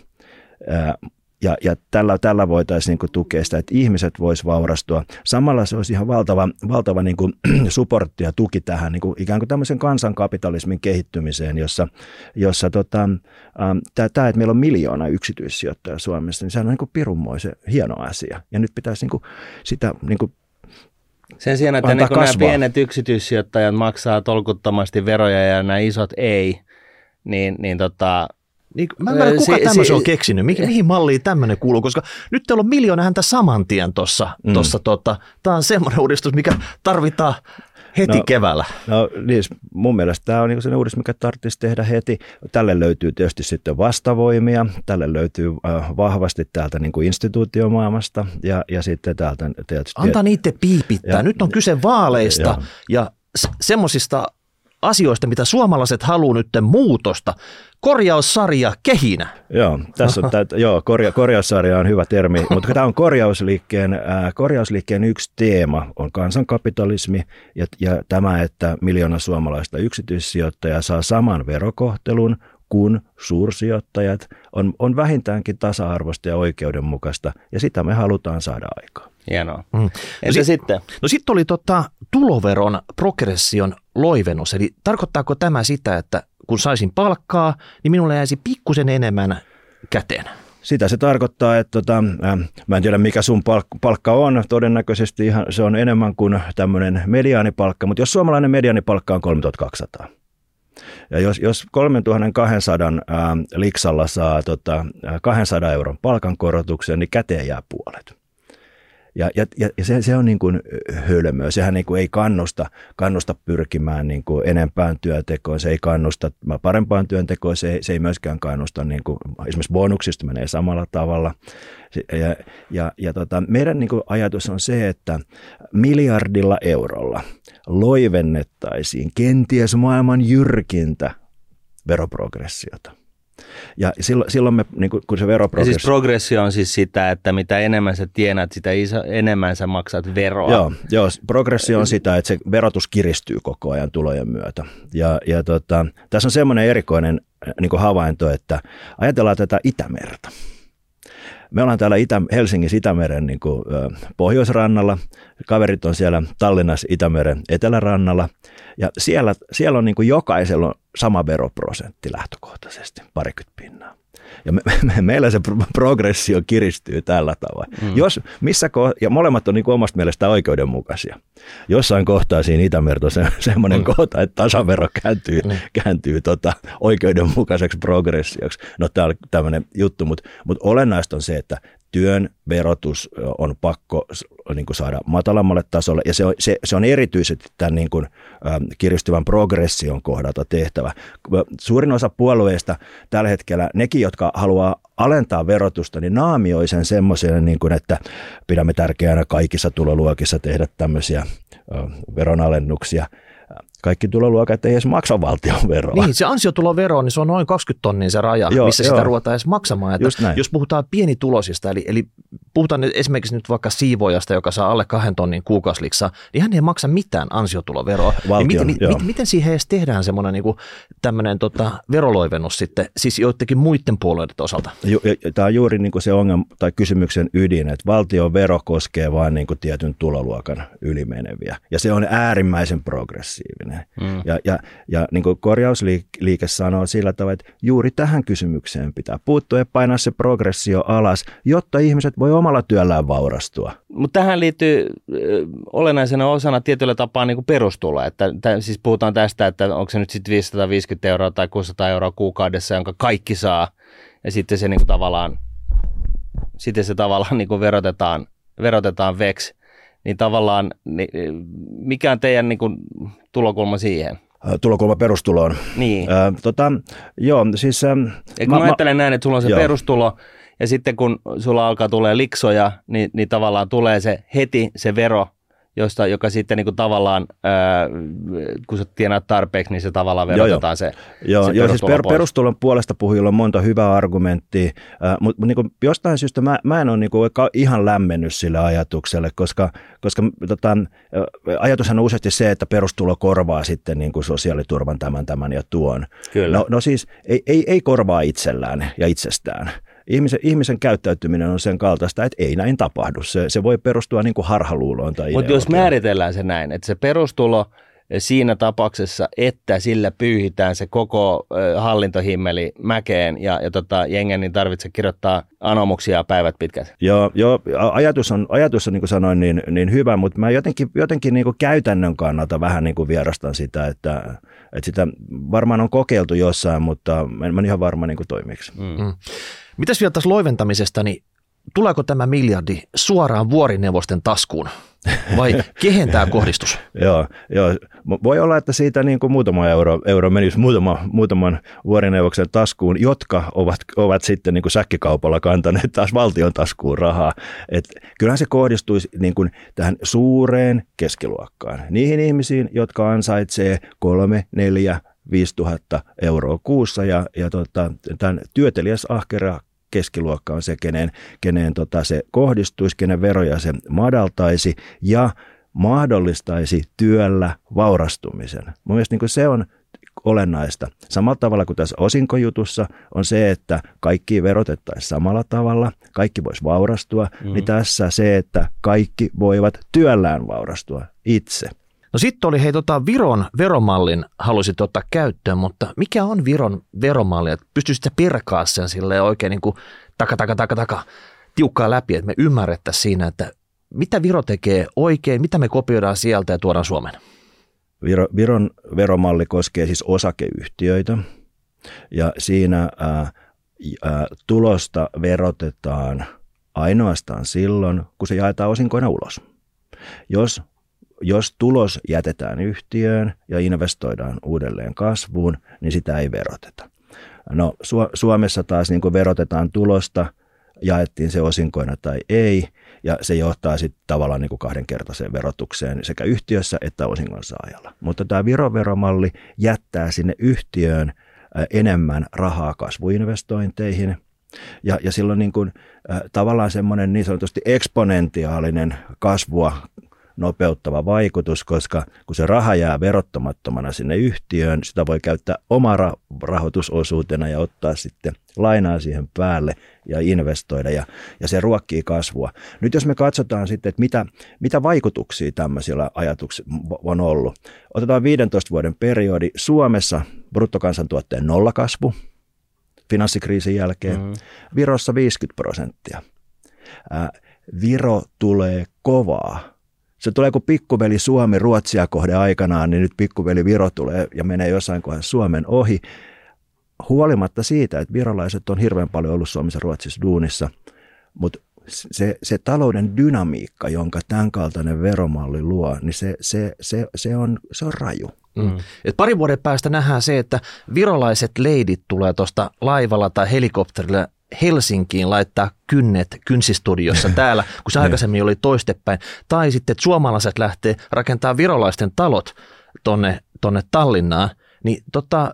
Ä, ja, ja tällä, tällä voitaisiin niin kuin tukea sitä, että ihmiset vois vaurastua. Samalla se olisi ihan valtava, valtava niin kuin supportti ja tuki tähän niin kuin ikään kuin tämmöisen kansankapitalismin kehittymiseen, jossa, jossa tota, tämä, että meillä on miljoona yksityissijoittajaa Suomessa, niin se on niin kuin pirunmoisen hieno asia. Ja nyt pitäisi niin kuin sitä niin kuin sen sijaan, että niin nämä pienet yksityissijoittajat maksaa tolkuttomasti veroja ja nämä isot ei, niin, niin tota, niin, mä en tiedä, kuka tämmöisen si, on keksinyt, mihin, mihin malliin tämmöinen kuuluu, koska nyt teillä on miljoona häntä saman tien tuossa. Mm. Tota, Tämä on semmoinen uudistus, mikä tarvitaan heti no, keväällä. No niin, mun mielestä tämä on niin se uudistus, mikä tarvitsisi tehdä heti. Tälle löytyy tietysti sitten vastavoimia, tälle löytyy äh, vahvasti täältä niin kuin instituutiomaailmasta ja, ja sitten täältä tietysti... Antaa niitä piipittää. Ja, Nyt on kyse vaaleista ja, ja semmoisista asioista, mitä suomalaiset haluaa nyt muutosta. Korjaussarja kehinä. Joo, tässä on, täyt, joo korja, korjaussarja on hyvä termi, mutta tämä on korjausliikkeen, äh, korjausliikkeen yksi teema, on kansankapitalismi ja, ja tämä, että miljoona suomalaista yksityissijoittajaa saa saman verokohtelun kuin suursijoittajat, on, on vähintäänkin tasa-arvoista ja oikeudenmukaista, ja sitä me halutaan saada aikaan. Hienoa. Mm. Entä no sit, sitten? No sitten oli tota, tuloveron progression loivennus, eli tarkoittaako tämä sitä, että kun saisin palkkaa, niin minulle jäisi pikkusen enemmän käteen? Sitä se tarkoittaa, että tota, äh, mä en tiedä mikä sun palk- palkka on, todennäköisesti ihan, se on enemmän kuin tämmöinen mediaanipalkka, mutta jos suomalainen mediaanipalkka on 3200, ja jos, jos 3200 ää, äh, liksalla saa tota, 200 äh, euron palkankorotuksen, niin käteen jää puolet. Ja, ja, ja se, se on niin kuin hölmöä. Sehän niin kuin ei kannusta, kannusta pyrkimään niin kuin enempään työntekoon, se ei kannusta parempaan työntekoon, se ei, se ei myöskään kannusta, niin kuin, esimerkiksi bonuksista menee samalla tavalla. Ja, ja, ja tota, meidän niin kuin ajatus on se, että miljardilla eurolla loivennettaisiin kenties maailman jyrkintä veroprogressiota – ja silloin, silloin me, niin kun se veroprogressio... Ja siis progressio on siis sitä, että mitä enemmän sä tienat, sitä iso, enemmän sä maksat veroa. Joo, joo, progressio on sitä, että se verotus kiristyy koko ajan tulojen myötä. Ja, ja tota, tässä on semmoinen erikoinen niin havainto, että ajatellaan tätä Itämerta. Me ollaan täällä Itä, Helsingin Itämeren niin kuin, pohjoisrannalla. Kaverit on siellä Tallinnassa Itämeren etelärannalla. Ja siellä, siellä on niin kuin jokaisella on sama veroprosentti lähtökohtaisesti, parikymmentä pinnaa. Ja me, me, meillä se progressio kiristyy tällä tavalla. Mm. Jos, missä ko- ja molemmat on niin omasta mielestä oikeudenmukaisia. Jossain kohtaa siinä Itämerto se, semmoinen mm. kohta, että tasavero kääntyy, mm. kääntyy tota, oikeudenmukaiseksi progressioksi. No tämä on tämmöinen juttu, mutta, mutta olennaista on se, että työn verotus on pakko niin kuin saada matalammalle tasolle, ja se on, se, se on erityisesti tämän niin kuin, ä, kiristyvän progression kohdalta tehtävä. Suurin osa puolueista tällä hetkellä, nekin, jotka haluaa alentaa verotusta, niin naamioi sen semmoiseen, niin kuin, että pidämme tärkeänä kaikissa tuloluokissa tehdä tämmöisiä ä, veronalennuksia – kaikki tuloluokat ei edes maksa valtion veroa. Niin, se ansiotulovero, niin se on noin 20 tonnin se raja, joo, missä joo. sitä ruvetaan edes maksamaan. Että jos puhutaan pienitulosista, eli, eli puhutaan nyt esimerkiksi nyt vaikka siivoojasta, joka saa alle kahden tonnin kuukausiliksaa, niin hän ei maksa mitään ansiotuloveroa. Valtion, niin miten, joo. miten, siihen edes tehdään semmoinen niin tämmöinen tota, veroloivennus sitten, siis joidenkin muiden puolueiden osalta? Ju, Tämä on juuri niin kuin se ongelma tai kysymyksen ydin, että valtion vero koskee vain niin kuin tietyn tuloluokan ylimeneviä. Ja se on äärimmäisen progressiivinen. Mm. Ja, ja, ja niin kuin korjausliike sanoo sillä tavalla, että juuri tähän kysymykseen pitää puuttua ja painaa se progressio alas, jotta ihmiset voi omalla työllään vaurastua. Mutta tähän liittyy ö, olennaisena osana tietyllä tapaa niin kuin perustulo. Että, tä, siis puhutaan tästä, että onko se nyt sitten 550 euroa tai 600 euroa kuukaudessa, jonka kaikki saa. Ja sitten se niin kuin tavallaan, sitten se tavallaan niin kuin verotetaan, verotetaan veksi. Niin tavallaan, niin, mikä on teidän niin kuin, tulokulma siihen? Ä, Tulokulma perustuloon. Niin. Ä, tota, joo, siis... Ja kun mä, mä ajattelen näin, että sulla on se Joo. perustulo, ja sitten kun sulla alkaa tulee liksoja, niin, niin tavallaan tulee se heti se vero, josta, joka sitten niin kuin tavallaan, ää, kun sä tienaat tarpeeksi, niin se tavallaan Joo, joo. verotetaan se, Joo, se joo siis per, perustulon puolesta puhujilla on monta hyvää argumenttia, äh, mutta mut, niinku, jostain syystä mä, mä en ole niinku, ka- ihan lämmennyt sille ajatukselle, koska, koska tota, ajatushan on useasti se, että perustulo korvaa sitten niinku sosiaaliturvan tämän, tämän ja tuon. Kyllä. No, no siis ei, ei, ei korvaa itsellään ja itsestään. Ihmisen, ihmisen käyttäytyminen on sen kaltaista, että ei näin tapahdu. Se, se voi perustua niin kuin harhaluuloon tai Mutta jos määritellään se näin, että se perustulo siinä tapauksessa, että sillä pyyhitään se koko hallintohimmeli mäkeen ja, ja tota, jengen niin tarvitsee kirjoittaa anomuksia päivät pitkät. Joo, joo ajatus on, ajatus on niin kuin sanoin, niin, niin hyvä, mutta mä jotenkin, jotenkin niin kuin käytännön kannalta vähän niin kuin vierastan sitä, että, että sitä varmaan on kokeiltu jossain, mutta en mä en ihan varma niin kuin toimiksi. Mm. Mitäs vielä tässä loiventamisesta, niin tuleeko tämä miljardi suoraan vuorineuvosten taskuun vai kehen tämä kohdistus? Joo, joo. Voi olla, että siitä niin kuin muutama euro, euro menisi muutama, muutaman vuorineuvoksen taskuun, jotka ovat, ovat sitten niin kuin säkkikaupalla kantaneet taas valtion taskuun rahaa. Et kyllähän se kohdistuisi niin kuin tähän suureen keskiluokkaan. Niihin ihmisiin, jotka ansaitsee kolme, neljä, 5000 euroa kuussa ja, ja tota, tämän työtelijäs ahkera keskiluokka on se, kenen, kenen tota se kohdistuisi, kenen veroja se madaltaisi ja mahdollistaisi työllä vaurastumisen. Mun mielestä niin se on olennaista. Samalla tavalla kuin tässä osinkojutussa on se, että kaikki verotettaisiin samalla tavalla, kaikki voisi vaurastua, mm. niin tässä se, että kaikki voivat työllään vaurastua itse. No sitten oli hei tota Viron veromallin halusit ottaa käyttöön, mutta mikä on Viron veromalli? Että pystyisit perkaa sen silleen oikein niin kuin taka, taka, taka, taka, tiukkaa läpi, että me ymmärrettäisiin siinä, että mitä Viro tekee oikein, mitä me kopioidaan sieltä ja tuodaan Suomeen. Viro, Viron veromalli koskee siis osakeyhtiöitä ja siinä ää, ää, tulosta verotetaan ainoastaan silloin, kun se jaetaan osinkoina ulos. Jos, jos tulos jätetään yhtiöön ja investoidaan uudelleen kasvuun, niin sitä ei veroteta. No Su- Suomessa taas niin verotetaan tulosta, jaettiin se osinkoina tai ei, ja se johtaa sitten tavallaan niin kuin kahdenkertaiseen verotukseen sekä yhtiössä että osingon saajalla. Mutta tämä Viro-veromalli jättää sinne yhtiöön enemmän rahaa kasvuinvestointeihin, ja, ja silloin niin kuin, äh, tavallaan semmoinen niin sanotusti eksponentiaalinen kasvua nopeuttava vaikutus, koska kun se raha jää verottamattomana sinne yhtiöön, sitä voi käyttää oma ra- rahoitusosuutena ja ottaa sitten lainaa siihen päälle ja investoida ja, ja se ruokkii kasvua. Nyt jos me katsotaan sitten, että mitä, mitä vaikutuksia tämmöisillä ajatuksilla on ollut. Otetaan 15 vuoden periodi. Suomessa bruttokansantuotteen nollakasvu finanssikriisin jälkeen. Mm. Virossa 50 prosenttia. Viro tulee kovaa se tulee kuin pikkuveli Suomi Ruotsia kohde aikanaan, niin nyt pikkuveli Viro tulee ja menee jossain kohdassa Suomen ohi. Huolimatta siitä, että virolaiset on hirveän paljon ollut Suomessa Ruotsissa duunissa, mutta se, se talouden dynamiikka, jonka tämän kaltainen veromalli luo, niin se, se, se, se, on, se on raju. Mm. Et parin vuoden päästä nähdään se, että virolaiset leidit tulee tuosta laivalla tai helikopterilla Helsinkiin laittaa kynnet kynsistudiossa täällä, kun se aikaisemmin oli toistepäin. Tai sitten, että suomalaiset lähtee rakentaa virolaisten talot tonne, tonne Tallinnaan. Niin tota,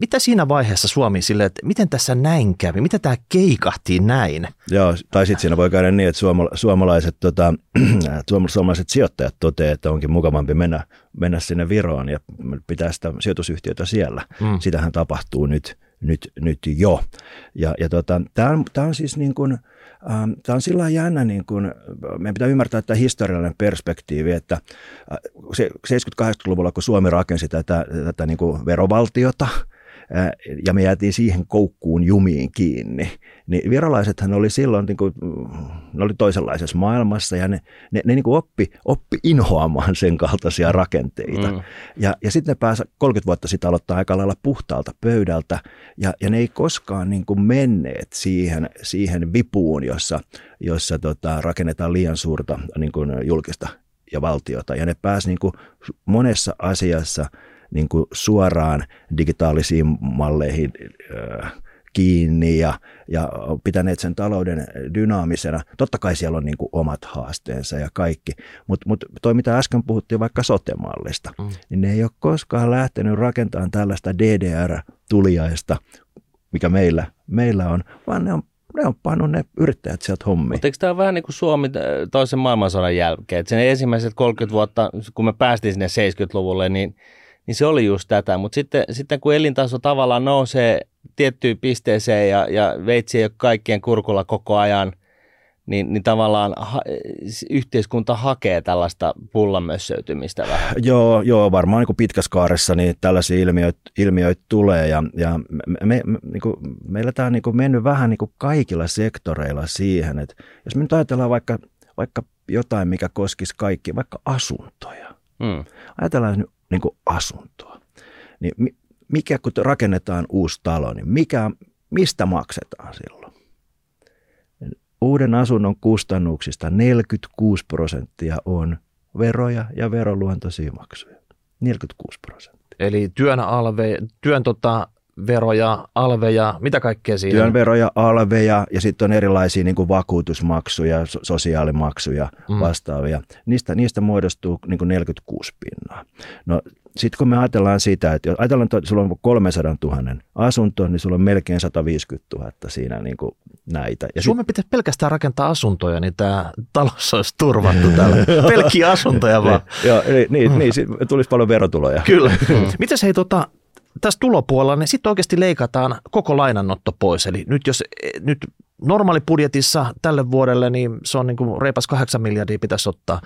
mitä siinä vaiheessa Suomi sille, että miten tässä näin kävi, mitä tämä keikahti näin? Joo, tai sitten siinä voi käydä niin, että suomalaiset, tota, suomalaiset sijoittajat toteavat, että onkin mukavampi mennä, mennä sinne Viroon ja pitää sitä sijoitusyhtiötä siellä. Mm. Sitähän tapahtuu nyt, nyt, nyt jo. Ja, ja tota, tämä on, on siis niin kuin, ähm, Tämä on sillä jännä, niin kuin, meidän pitää ymmärtää tämä historiallinen perspektiivi, että 70-80-luvulla, kun Suomi rakensi tätä, tätä niin kuin verovaltiota, ja me jäätiin siihen koukkuun jumiin kiinni. Niin virolaisethan oli silloin, niin kuin, ne oli toisenlaisessa maailmassa ja ne, ne, ne niin kuin oppi, oppi inhoamaan sen kaltaisia rakenteita. Mm. Ja, ja sitten ne pääsi 30 vuotta sitten aloittaa aika lailla puhtaalta pöydältä ja, ja ne ei koskaan niin kuin menneet siihen, siihen vipuun, jossa, jossa tota, rakennetaan liian suurta niin kuin julkista ja valtiota. Ja ne pääsi niin kuin monessa asiassa – niin kuin suoraan digitaalisiin malleihin kiinni ja, ja pitäneet sen talouden dynaamisena. Totta kai siellä on niin kuin omat haasteensa ja kaikki, mutta mut toi mitä äsken puhuttiin vaikka sotemallista, mm. niin ne ei ole koskaan lähtenyt rakentamaan tällaista DDR-tuliaista, mikä meillä, meillä on, vaan ne on ne on pannut ne yrittäjät sieltä hommiin. Mutta eikö tämä ole vähän niin kuin Suomi toisen maailmansodan jälkeen? Että sen ensimmäiset 30 vuotta, kun me päästiin sinne 70-luvulle, niin niin se oli just tätä. Mutta sitten, sitten kun elintaso tavallaan nousee tiettyyn pisteeseen ja, ja veitsi ei ole kaikkien kurkulla koko ajan, niin, niin tavallaan ha, yhteiskunta hakee tällaista pullamössöytymistä vähän. Joo, joo varmaan niin kuin pitkässä kaaressa niin tällaisia ilmiöitä, ilmiöitä tulee ja, ja me, me, niin kuin, meillä tämä on niin kuin mennyt vähän niin kuin kaikilla sektoreilla siihen, että jos me nyt ajatellaan vaikka, vaikka jotain, mikä koskisi kaikki, vaikka asuntoja. Hmm. Ajatellaan nyt niin kuin asuntoa. Niin mikä, kun rakennetaan uusi talo, niin mikä, mistä maksetaan silloin? Uuden asunnon kustannuksista 46 prosenttia on veroja ja veroluontoisia maksuja. 46 prosenttia. Eli työn, alve, työn tota, veroja, alveja, mitä kaikkea siinä Työn veroja, alveja ja sitten on erilaisia niin kuin vakuutusmaksuja, sosiaalimaksuja mm. vastaavia. Niistä, niistä muodostuu niin kuin 46 pinnaa. No sitten kun me ajatellaan sitä, että jos ajatellaan, että sulla on 300 000 asunto, niin sulla on melkein 150 000 siinä niin kuin näitä. Ja Suomen sit... pitäisi pelkästään rakentaa asuntoja, niin tämä talous olisi turvattu täällä. Pelkkiä asuntoja vaan. Joo, niin, niin, niin tulisi paljon verotuloja. Kyllä. Miten se ei tota, tässä tulopuolella, niin sitten oikeasti leikataan koko lainanotto pois. Eli nyt jos nyt normaalibudjetissa tälle vuodelle, niin se on niin kuin reipas 8 miljardia pitäisi ottaa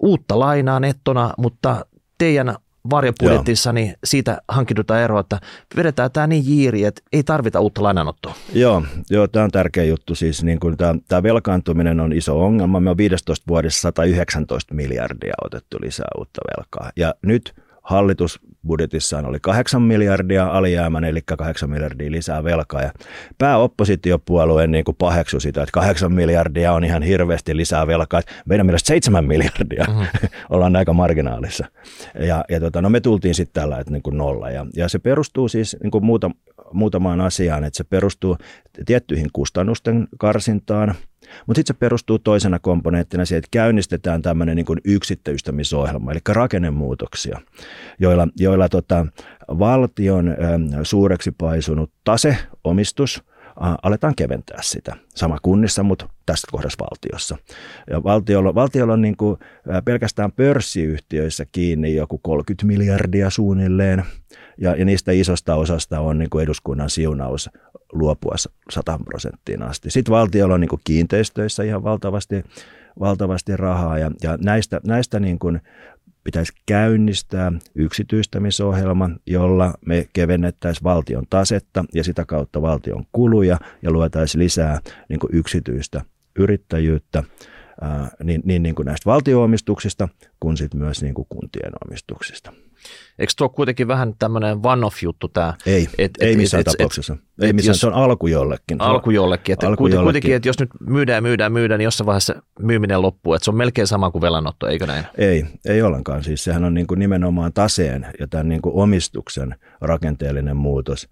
uutta lainaa nettona, mutta teidän varjobudjetissa, niin siitä hankidutaan eroa, että vedetään tämä niin jiiri, että ei tarvita uutta lainanottoa. Joo, joo tämä on tärkeä juttu. Siis niin kuin tämä, tämä velkaantuminen on iso ongelma. Me on 15 vuodessa 119 miljardia otettu lisää uutta velkaa. Ja nyt hallitus budjetissaan oli 8 miljardia alijäämän, eli 8 miljardia lisää velkaa. Ja pääoppositiopuolueen niin kuin paheksu sitä, että 8 miljardia on ihan hirveästi lisää velkaa. Että meidän mielestä 7 miljardia mm-hmm. ollaan aika marginaalissa. Ja, ja tota, no me tultiin sitten tällä, että niin kuin nolla. Ja, ja se perustuu siis niin kuin muuta, muutamaan asiaan, että se perustuu tiettyihin kustannusten karsintaan – mutta sitten se perustuu toisena komponenttina siihen, että käynnistetään tämmöinen niin yksittäistämisohjelma, eli rakennemuutoksia, joilla, joilla tota, valtion suureksi paisunut tase, omistus, aletaan keventää sitä. Sama kunnissa, mutta tässä kohdassa valtiossa. Ja valtiolla, valtiolla on niin kuin pelkästään pörssiyhtiöissä kiinni joku 30 miljardia suunnilleen, ja, ja niistä isosta osasta on niin kuin eduskunnan siunaus luopua 100 prosenttiin asti. Sitten valtiolla on niin kuin kiinteistöissä ihan valtavasti, valtavasti rahaa ja, ja näistä, näistä niin kuin pitäisi käynnistää yksityistämisohjelma, jolla me kevennettäisiin valtion tasetta ja sitä kautta valtion kuluja ja luotaisiin lisää niin kuin yksityistä yrittäjyyttä niin, niin, niin kuin näistä valtioomistuksista kuin sit myös niin kuin kuntien omistuksista. Eikö tuo kuitenkin vähän tämmöinen one-off-juttu tämä? Ei, et, ei missään et, tapauksessa. Et, ei missään, jos, se on alku jollekin. Alku jollekin. Että alku jollekin. kuitenkin, että jos nyt myydään, myydään, myydään, niin jossain vaiheessa myyminen loppuu. Että se on melkein sama kuin velanotto, eikö näin? Ei, ei ollenkaan. Siis sehän on niin kuin nimenomaan taseen ja tämän niin kuin omistuksen rakenteellinen muutos.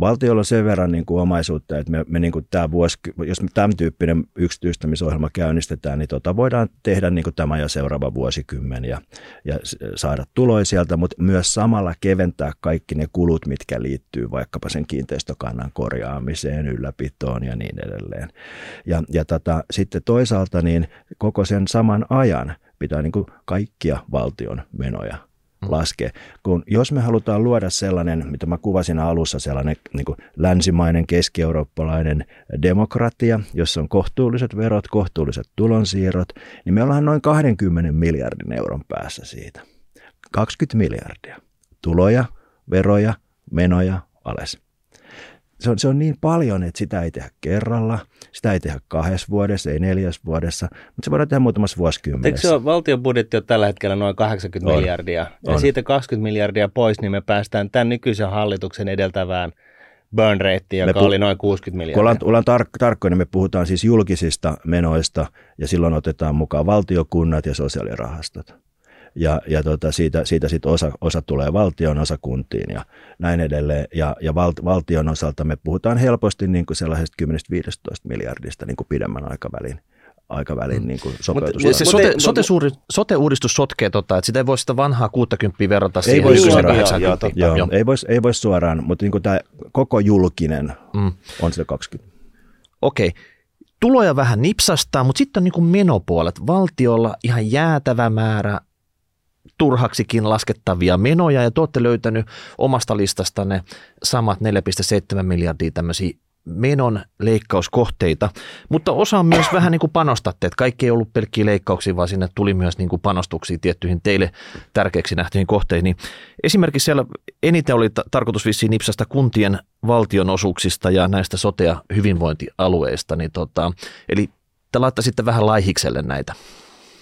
Valtiolla on sen verran niin kuin omaisuutta, että me, me niin kuin tämä vuosi, jos me tämän tyyppinen yksityistämisohjelma käynnistetään, niin tota voidaan tehdä niin kuin tämä ja seuraava vuosikymmen ja, ja saada tuloja sieltä, mutta myös samalla keventää kaikki ne kulut, mitkä liittyy vaikkapa sen kiinteistökannan korjaamiseen, ylläpitoon ja niin edelleen. Ja, ja tota, sitten toisaalta niin koko sen saman ajan pitää niin kuin kaikkia valtion menoja. Laskee. Kun jos me halutaan luoda sellainen, mitä mä kuvasin alussa, sellainen niin kuin länsimainen keski-eurooppalainen demokratia, jossa on kohtuulliset verot, kohtuulliset tulonsiirrot, niin me ollaan noin 20 miljardin euron päässä siitä. 20 miljardia. Tuloja, veroja, menoja alas se on, se on niin paljon, että sitä ei tehdä kerralla, sitä ei tehdä kahdessa vuodessa, ei neljäs vuodessa, mutta se voidaan tehdä muutamassa vuosikymmenessä. Eikö se ole, valtion budjetti on tällä hetkellä noin 80 on. miljardia, ja on. siitä 20 miljardia pois, niin me päästään tämän nykyisen hallituksen edeltävään burn rate, joka puh- oli noin 60 miljardia. Kun ollaan, ollaan tar- tarkkoja, niin me puhutaan siis julkisista menoista, ja silloin otetaan mukaan valtiokunnat ja sosiaalirahastot ja, ja tota, siitä, siitä sit osa, osa tulee valtion, osa kuntiin ja näin edelleen. Ja, ja val, valtion osalta me puhutaan helposti niin kuin sellaisesta 10-15 miljardista niin kuin pidemmän aikavälin aikavälin mm. niin kuin sopeutus. Se sote, sote, suuri, sote-uudistus sotkee, tota, että sitä ei voi sitä vanhaa 60 verrata ei voi suoraan, joo, joo, joo. Ei, voi, ei voi suoraan, mutta niin kuin tämä koko julkinen mm. on se 20. Okei. Okay. Tuloja vähän nipsastaa, mutta sitten on niin kuin menopuolet. Valtiolla ihan jäätävä määrä turhaksikin laskettavia menoja ja te olette löytänyt omasta listastanne samat 4,7 miljardia tämmöisiä menon leikkauskohteita, mutta osa myös vähän niin kuin panostatte, että kaikki ei ollut pelkkiä leikkauksia, vaan sinne tuli myös niin kuin panostuksia tiettyihin teille tärkeiksi nähtyihin kohteihin. Niin esimerkiksi siellä eniten oli ta- tarkoitus vissiin nipsasta kuntien valtionosuuksista ja näistä sote- ja hyvinvointialueista, niin tota, eli te laittaisitte vähän laihikselle näitä.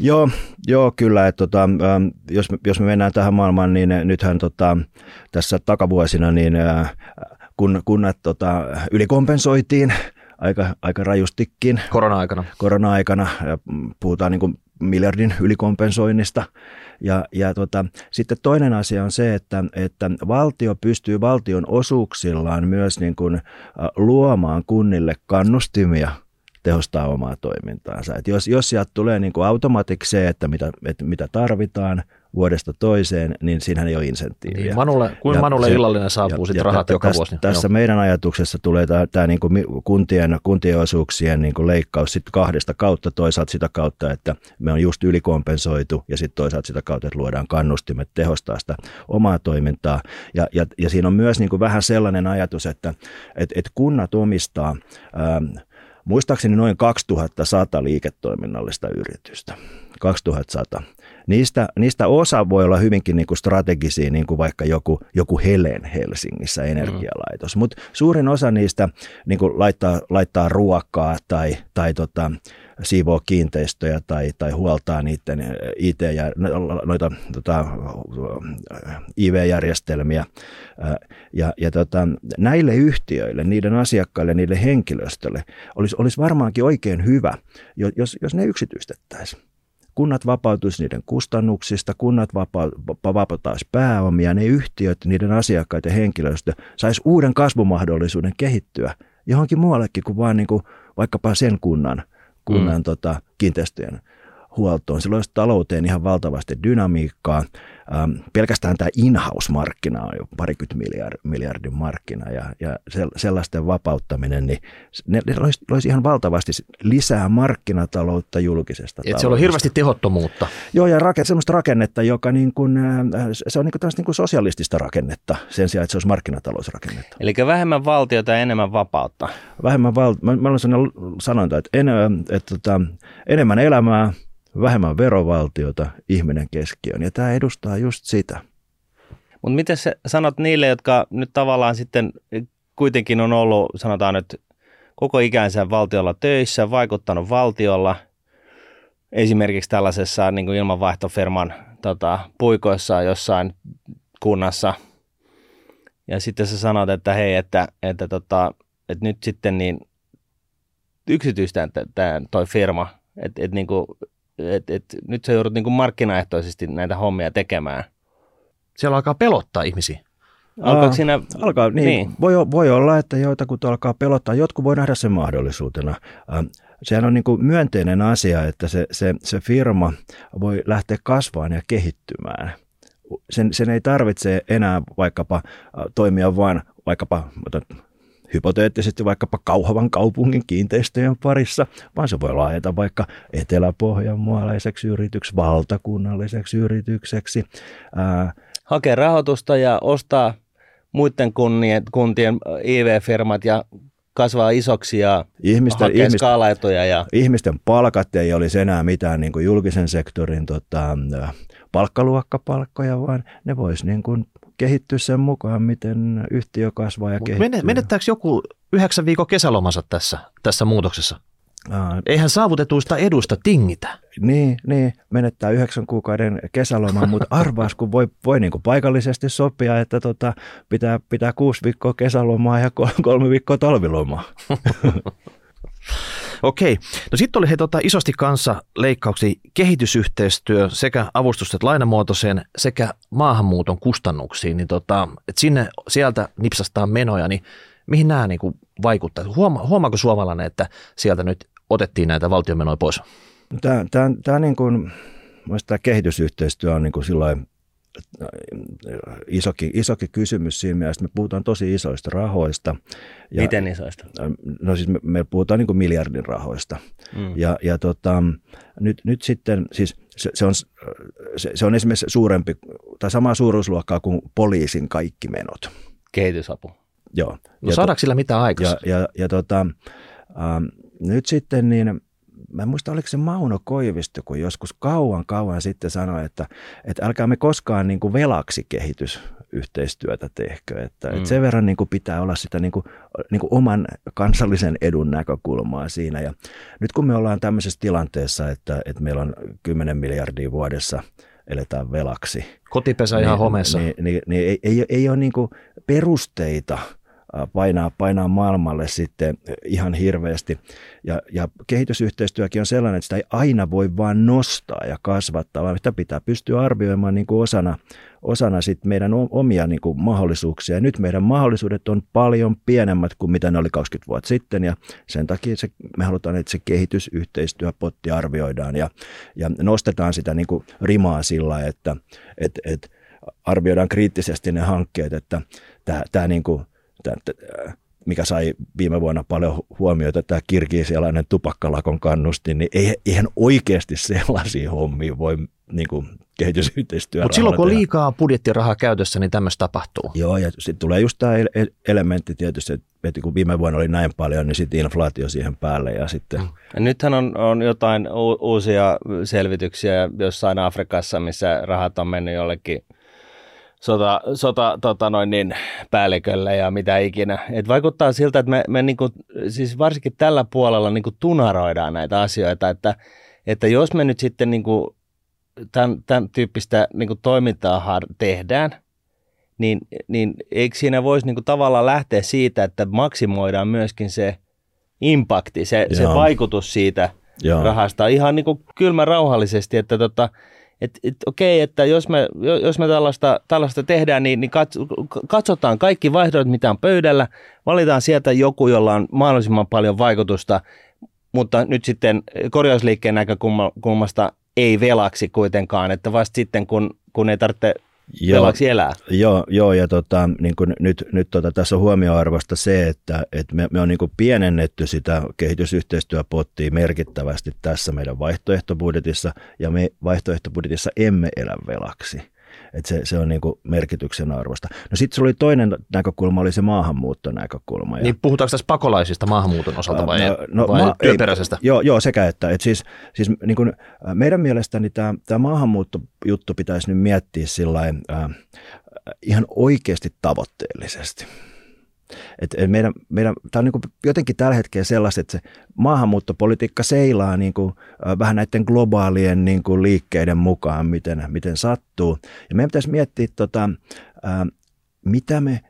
Joo, joo kyllä. Että tota, ähm, jos, me, jos me mennään tähän maailmaan, niin nythän tota, tässä takavuosina niin äh, kun kunnat tota, ylikompensoitiin aika, aika rajustikin. Korona-aikana. Korona-aikana. Ja puhutaan niin kuin miljardin ylikompensoinnista. Ja, ja tota, sitten toinen asia on se, että, että valtio pystyy valtion osuuksillaan myös niin kuin, äh, luomaan kunnille kannustimia – tehostaa omaa toimintaansa. Et jos, jos sieltä tulee niin kuin se, että mitä, että mitä tarvitaan vuodesta toiseen, niin siinähän ei ole insentiiviä. Niin, Manulle, kuin ja Manulle se, illallinen saapuu sitten rahat joka vuosi. Tässä Joo. meidän ajatuksessa tulee tämä niin kuin kuntien, kuntien osuuksien niin kuin leikkaus sit kahdesta kautta, toisaalta sitä kautta, että me on just ylikompensoitu ja sitten toisaalta sitä kautta, että luodaan kannustimet tehostaa sitä omaa toimintaa. Ja, ja, ja siinä on myös niin kuin vähän sellainen ajatus, että et, et kunnat omistaa ähm, muistaakseni noin 2100 liiketoiminnallista yritystä. 2100. Niistä, niistä osa voi olla hyvinkin niin kuin strategisia, niin kuin vaikka joku, joku Helen Helsingissä energialaitos, mm. mutta suurin osa niistä niin kuin laittaa, laittaa ruokaa tai, tai tota, siivoo kiinteistöjä tai, tai huoltaa niiden IT- ja noita tota, IV-järjestelmiä. Ja, ja tota, näille yhtiöille, niiden asiakkaille, niille henkilöstölle olisi, olisi varmaankin oikein hyvä, jos, jos ne yksityistettäisiin kunnat vapautuisi niiden kustannuksista, kunnat vapa- vapauttaisi pääomia, ne yhtiöt, niiden asiakkaat ja henkilöstö saisi uuden kasvumahdollisuuden kehittyä johonkin muuallekin kuin vain niin kuin vaikkapa sen kunnan, kunnan mm. tota, kiinteistöjen huoltoon. Sillä olisi talouteen ihan valtavasti dynamiikkaa. Ähm, pelkästään tämä in-house-markkina on jo parikymmentä miljard, miljardin markkina ja, ja sellaisten vapauttaminen, niin ne, ne loisi, loisi ihan valtavasti lisää markkinataloutta julkisesta Et se on hirveästi tehottomuutta. Joo, ja rake, sellaista rakennetta, joka niin kuin, äh, se on niin kuin niin kuin sosialistista rakennetta sen sijaan, että se olisi markkinatalousrakennetta. Eli vähemmän valtiota ja enemmän vapautta. Vähemmän valtiota. Mä, mä olen sanonta, että, en, että, että tota, enemmän elämää, vähemmän verovaltiota, ihminen keskiön. Ja tämä edustaa just sitä. Mutta miten sä sanot niille, jotka nyt tavallaan sitten kuitenkin on ollut, sanotaan nyt, koko ikänsä valtiolla töissä, vaikuttanut valtiolla, esimerkiksi tällaisessa niin kuin ilmanvaihtofirman tota, puikoissa jossain kunnassa, ja sitten sä sanot, että hei, että, että, tota, että nyt sitten niin yksityistään tämä toi firma, että, niin kuin et, et, nyt sä joudut niin kuin markkinaehtoisesti näitä hommia tekemään. Siellä alkaa pelottaa ihmisiä. Alkaako siinä... Alkaa, niin, niin. Voi, voi olla, että joitakuta alkaa pelottaa. Jotkut voi nähdä sen mahdollisuutena. Ähm, sehän on niin kuin myönteinen asia, että se, se, se firma voi lähteä kasvamaan ja kehittymään. Sen, sen ei tarvitse enää vaikkapa äh, toimia vain vaikkapa hypoteettisesti vaikkapa Kauhavan kaupungin kiinteistöjen parissa, vaan se voi laajeta vaikka etelä-pohjanmaalaiseksi yritykseksi, valtakunnalliseksi yritykseksi. Ää, Hakee rahoitusta ja ostaa muiden kunnien, kuntien IV-firmat ja kasvaa isoksi ja ihmisten, ihmisten, Ja... Ihmisten palkat ei olisi enää mitään niin kuin julkisen sektorin tota, palkkaluokkapalkkoja, vaan ne voisi niin kuin kehittyä sen mukaan, miten yhtiö kasvaa ja Mut kehittyy. Menettääkö joku yhdeksän viikon kesälomansa tässä, tässä muutoksessa? Aa, Eihän saavutetuista edusta tingitä. Niin, niin, menettää yhdeksän kuukauden kesäloman, mutta arvaas, kun voi, voi niin kuin paikallisesti sopia, että tota, pitää, pitää kuusi viikkoa kesälomaa ja kolme viikkoa talvilomaa. Okei. No sitten oli he tota, isosti kanssa leikkauksia kehitysyhteistyö sekä avustukset lainamuotoiseen sekä maahanmuuton kustannuksiin. Niin tota, et sinne sieltä nipsastaa menoja, niin mihin nämä niin vaikuttaa? Huoma, huomaako suomalainen, että sieltä nyt otettiin näitä valtionmenoja pois? Tämä, tämä, tämä, niin kuin, tämä kehitysyhteistyö on niin kuin isokin, isokin kysymys siinä mielessä, me puhutaan tosi isoista rahoista. Ja, Miten isoista? No siis me, me puhutaan niin kuin miljardin rahoista. Mm. Ja, ja tota, nyt, nyt sitten, siis se, se, on, se, se on esimerkiksi suurempi tai samaa suuruusluokkaa kuin poliisin kaikki menot. Kehitysapu. Joo. No ja saadaanko to, sillä mitään aikaa? Ja, ja, ja tota, ähm, nyt sitten niin mä en muista, oliko se Mauno Koivisto, kun joskus kauan kauan sitten sanoi, että, että älkää me koskaan niin kuin velaksi kehitysyhteistyötä tehkö. Että, mm. että sen verran niin kuin pitää olla sitä niin kuin, niin kuin oman kansallisen edun näkökulmaa siinä. Ja nyt kun me ollaan tämmöisessä tilanteessa, että, että meillä on 10 miljardia vuodessa eletään velaksi. Kotipesä niin, ihan homeessa. Niin, niin, niin ei, ei, ei ole niin kuin perusteita – painaa, painaa maailmalle sitten ihan hirveästi. Ja, ja kehitysyhteistyökin on sellainen, että sitä ei aina voi vaan nostaa ja kasvattaa, vaan sitä pitää pystyä arvioimaan niin kuin osana, osana sit meidän omia niin kuin mahdollisuuksia. Ja nyt meidän mahdollisuudet on paljon pienemmät kuin mitä ne oli 20 vuotta sitten ja sen takia se, me halutaan, että se kehitysyhteistyöpotti arvioidaan ja, ja nostetaan sitä niin kuin rimaa sillä, että et, et arvioidaan kriittisesti ne hankkeet, että tämä niin kuin mikä sai viime vuonna paljon huomiota, tämä kirkiisialainen tupakkalakon kannustin, niin eihän oikeasti sellaisia hommia voi niin kuin kehitysyhteistyö. Mutta silloin kun on liikaa budjettirahaa käytössä, niin tämmöistä tapahtuu. Joo, ja sitten tulee just tämä elementti tietysti, että kun viime vuonna oli näin paljon, niin sitten inflaatio siihen päälle ja sitten... Mm. Ja nythän on, on jotain u- uusia selvityksiä jossain Afrikassa, missä rahat on mennyt jollekin – sota, sota tota noin niin, päällikölle ja mitä ikinä. Et vaikuttaa siltä, että me, me niinku, siis varsinkin tällä puolella niinku tunaroidaan näitä asioita, että, että jos me nyt sitten niinku tämän, tämän tyyppistä niinku toimintaa tehdään, niin, niin eikö siinä voisi niinku tavallaan lähteä siitä, että maksimoidaan myöskin se impakti, se, se vaikutus siitä Joo. rahasta ihan niinku kylmä rauhallisesti, että tota, et, et, okei, että jos me, jos me tällaista, tällaista tehdään, niin, niin katsotaan kaikki vaihtoehdot, mitä on pöydällä, valitaan sieltä joku, jolla on mahdollisimman paljon vaikutusta, mutta nyt sitten korjausliikkeen näkökulmasta ei velaksi kuitenkaan, että vasta sitten kun, kun ei tarvitse Joo, velaksi elää. Joo, joo ja tota, niin kuin nyt, nyt tota, tässä on huomioarvosta se, että, että me, me on niin kuin pienennetty sitä kehitysyhteistyöpottia merkittävästi tässä meidän vaihtoehtobudjetissa, ja me vaihtoehtobudjetissa emme elä velaksi. Et se, se on niinku merkityksen arvosta. No sitten se oli toinen näkökulma, oli se maahanmuuttonäkökulma. Ja... Niin puhutaanko tässä pakolaisista maahanmuuton osalta vai, no, no, vai ma- työperäisestä? Ei, joo, joo, sekä että. Et siis, siis niin kun, meidän mielestäni tämä maahanmuuttojuttu pitäisi nyt miettiä sillain, äh, ihan oikeasti tavoitteellisesti. Et meidän, meidän, tämä on niin kuin jotenkin tällä hetkellä sellaista, että se maahanmuuttopolitiikka seilaa niin kuin, vähän näiden globaalien niin kuin liikkeiden mukaan, miten, miten sattuu. Ja meidän pitäisi miettiä, tota, ää, mitä me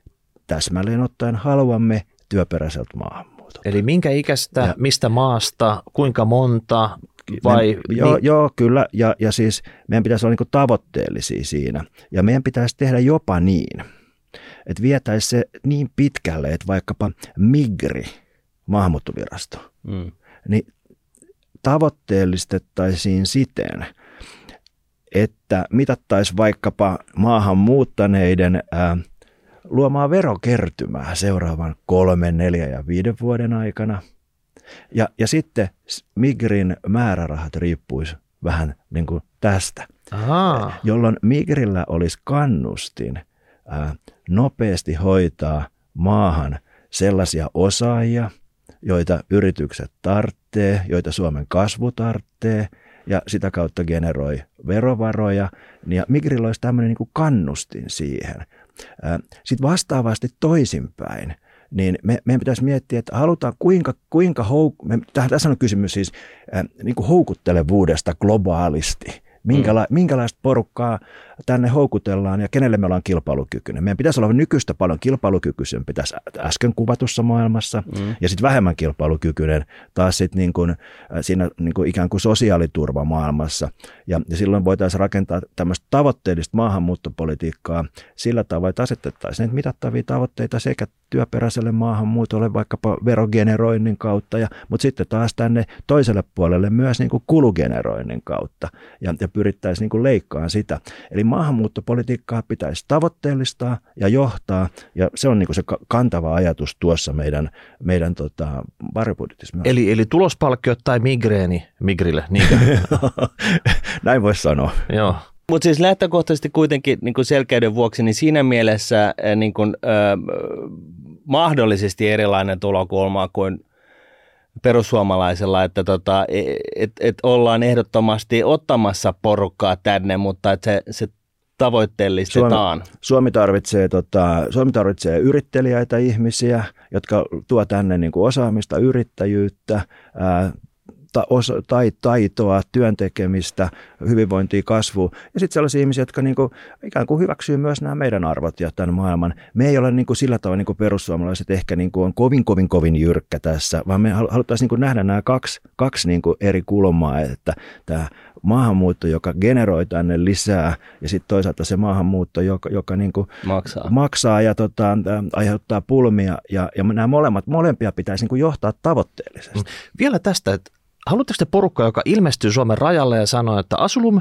täsmälleen ottaen haluamme työperäiseltä maahanmuutolta. Eli minkä ikäistä, ja, mistä maasta, kuinka monta, vai? Me, joo, niin. joo, kyllä. Ja, ja siis meidän pitäisi olla niin kuin tavoitteellisia siinä. Ja meidän pitäisi tehdä jopa niin – että vietäisi se niin pitkälle, että vaikkapa Migri, maahanmuuttovirasto, mm. niin tavoitteellistettaisiin siten, että mitattaisiin vaikkapa maahan muuttaneiden ää, luomaan verokertymää seuraavan kolmen, neljän ja viiden vuoden aikana. Ja, ja sitten Migrin määrärahat riippuisi vähän niin kuin tästä, Aha. jolloin Migrillä olisi kannustin ää, nopeasti hoitaa maahan sellaisia osaajia, joita yritykset tarvitsee, joita Suomen kasvu tarvitsee ja sitä kautta generoi verovaroja. Ja Migrillä olisi tämmöinen niin kannustin siihen. Sitten vastaavasti toisinpäin, niin me, meidän pitäisi miettiä, että halutaan kuinka, kuinka houk- me, tässä on kysymys siis äh, niin kuin houkuttelevuudesta globaalisti. Minkäla- mm. Minkälaista porukkaa tänne houkutellaan ja kenelle me ollaan kilpailukykyinen. Meidän pitäisi olla nykyistä paljon kilpailukykyisempi tässä äsken kuvatussa maailmassa mm. ja sitten vähemmän kilpailukykyinen taas sitten niin kuin, siinä niin kuin ikään kuin sosiaaliturvamaailmassa. Ja, ja silloin voitaisiin rakentaa tämmöistä tavoitteellista maahanmuuttopolitiikkaa sillä tavoin, että asetettaisiin mitattavia tavoitteita sekä työperäiselle maahanmuutolle vaikkapa verogeneroinnin kautta, ja, mutta sitten taas tänne toiselle puolelle myös niin kuin kulugeneroinnin kautta ja, ja pyrittäisiin niin kuin leikkaamaan sitä. Eli maahanmuuttopolitiikkaa pitäisi tavoitteellistaa ja johtaa, ja se on niin se kantava ajatus tuossa meidän, meidän tota, varjobudjetissa. Eli, eli tulospalkkiot tai migreeni migrille, niin Näin voisi sanoa. Joo. Mutta siis lähtökohtaisesti kuitenkin niin kuin selkeyden vuoksi, niin siinä mielessä niin kuin, äh, mahdollisesti erilainen tulokulma kuin perussuomalaisella, että tota, et, et, et ollaan ehdottomasti ottamassa porukkaa tänne, mutta että se, se tavoitteellistetaan. Suomi, Suomi, tarvitsee, tota, Suomi tarvitsee yritteliäitä ihmisiä, jotka tuo tänne niin kuin osaamista, yrittäjyyttä, ää, ta, osa, tai taitoa, työntekemistä, hyvinvointia, kasvua. Ja sitten sellaisia ihmisiä, jotka niinku, ikään kuin hyväksyy myös nämä meidän arvot ja tämän maailman. Me ei ole niinku sillä tavalla niinku perussuomalaiset ehkä niinku on kovin, kovin, kovin jyrkkä tässä, vaan me haluttaisiin niinku nähdä nämä kaksi, kaksi niinku eri kulmaa, että tämä maahanmuutto, joka generoi tänne lisää, ja sitten toisaalta se maahanmuutto, joka, joka niin kuin maksaa. maksaa ja tota, aiheuttaa pulmia, ja, ja nämä molemmat, molempia pitäisi niin kuin johtaa tavoitteellisesti. Mm. Vielä tästä, että haluatteko te porukka, joka ilmestyy Suomen rajalle ja sanoo, että asulum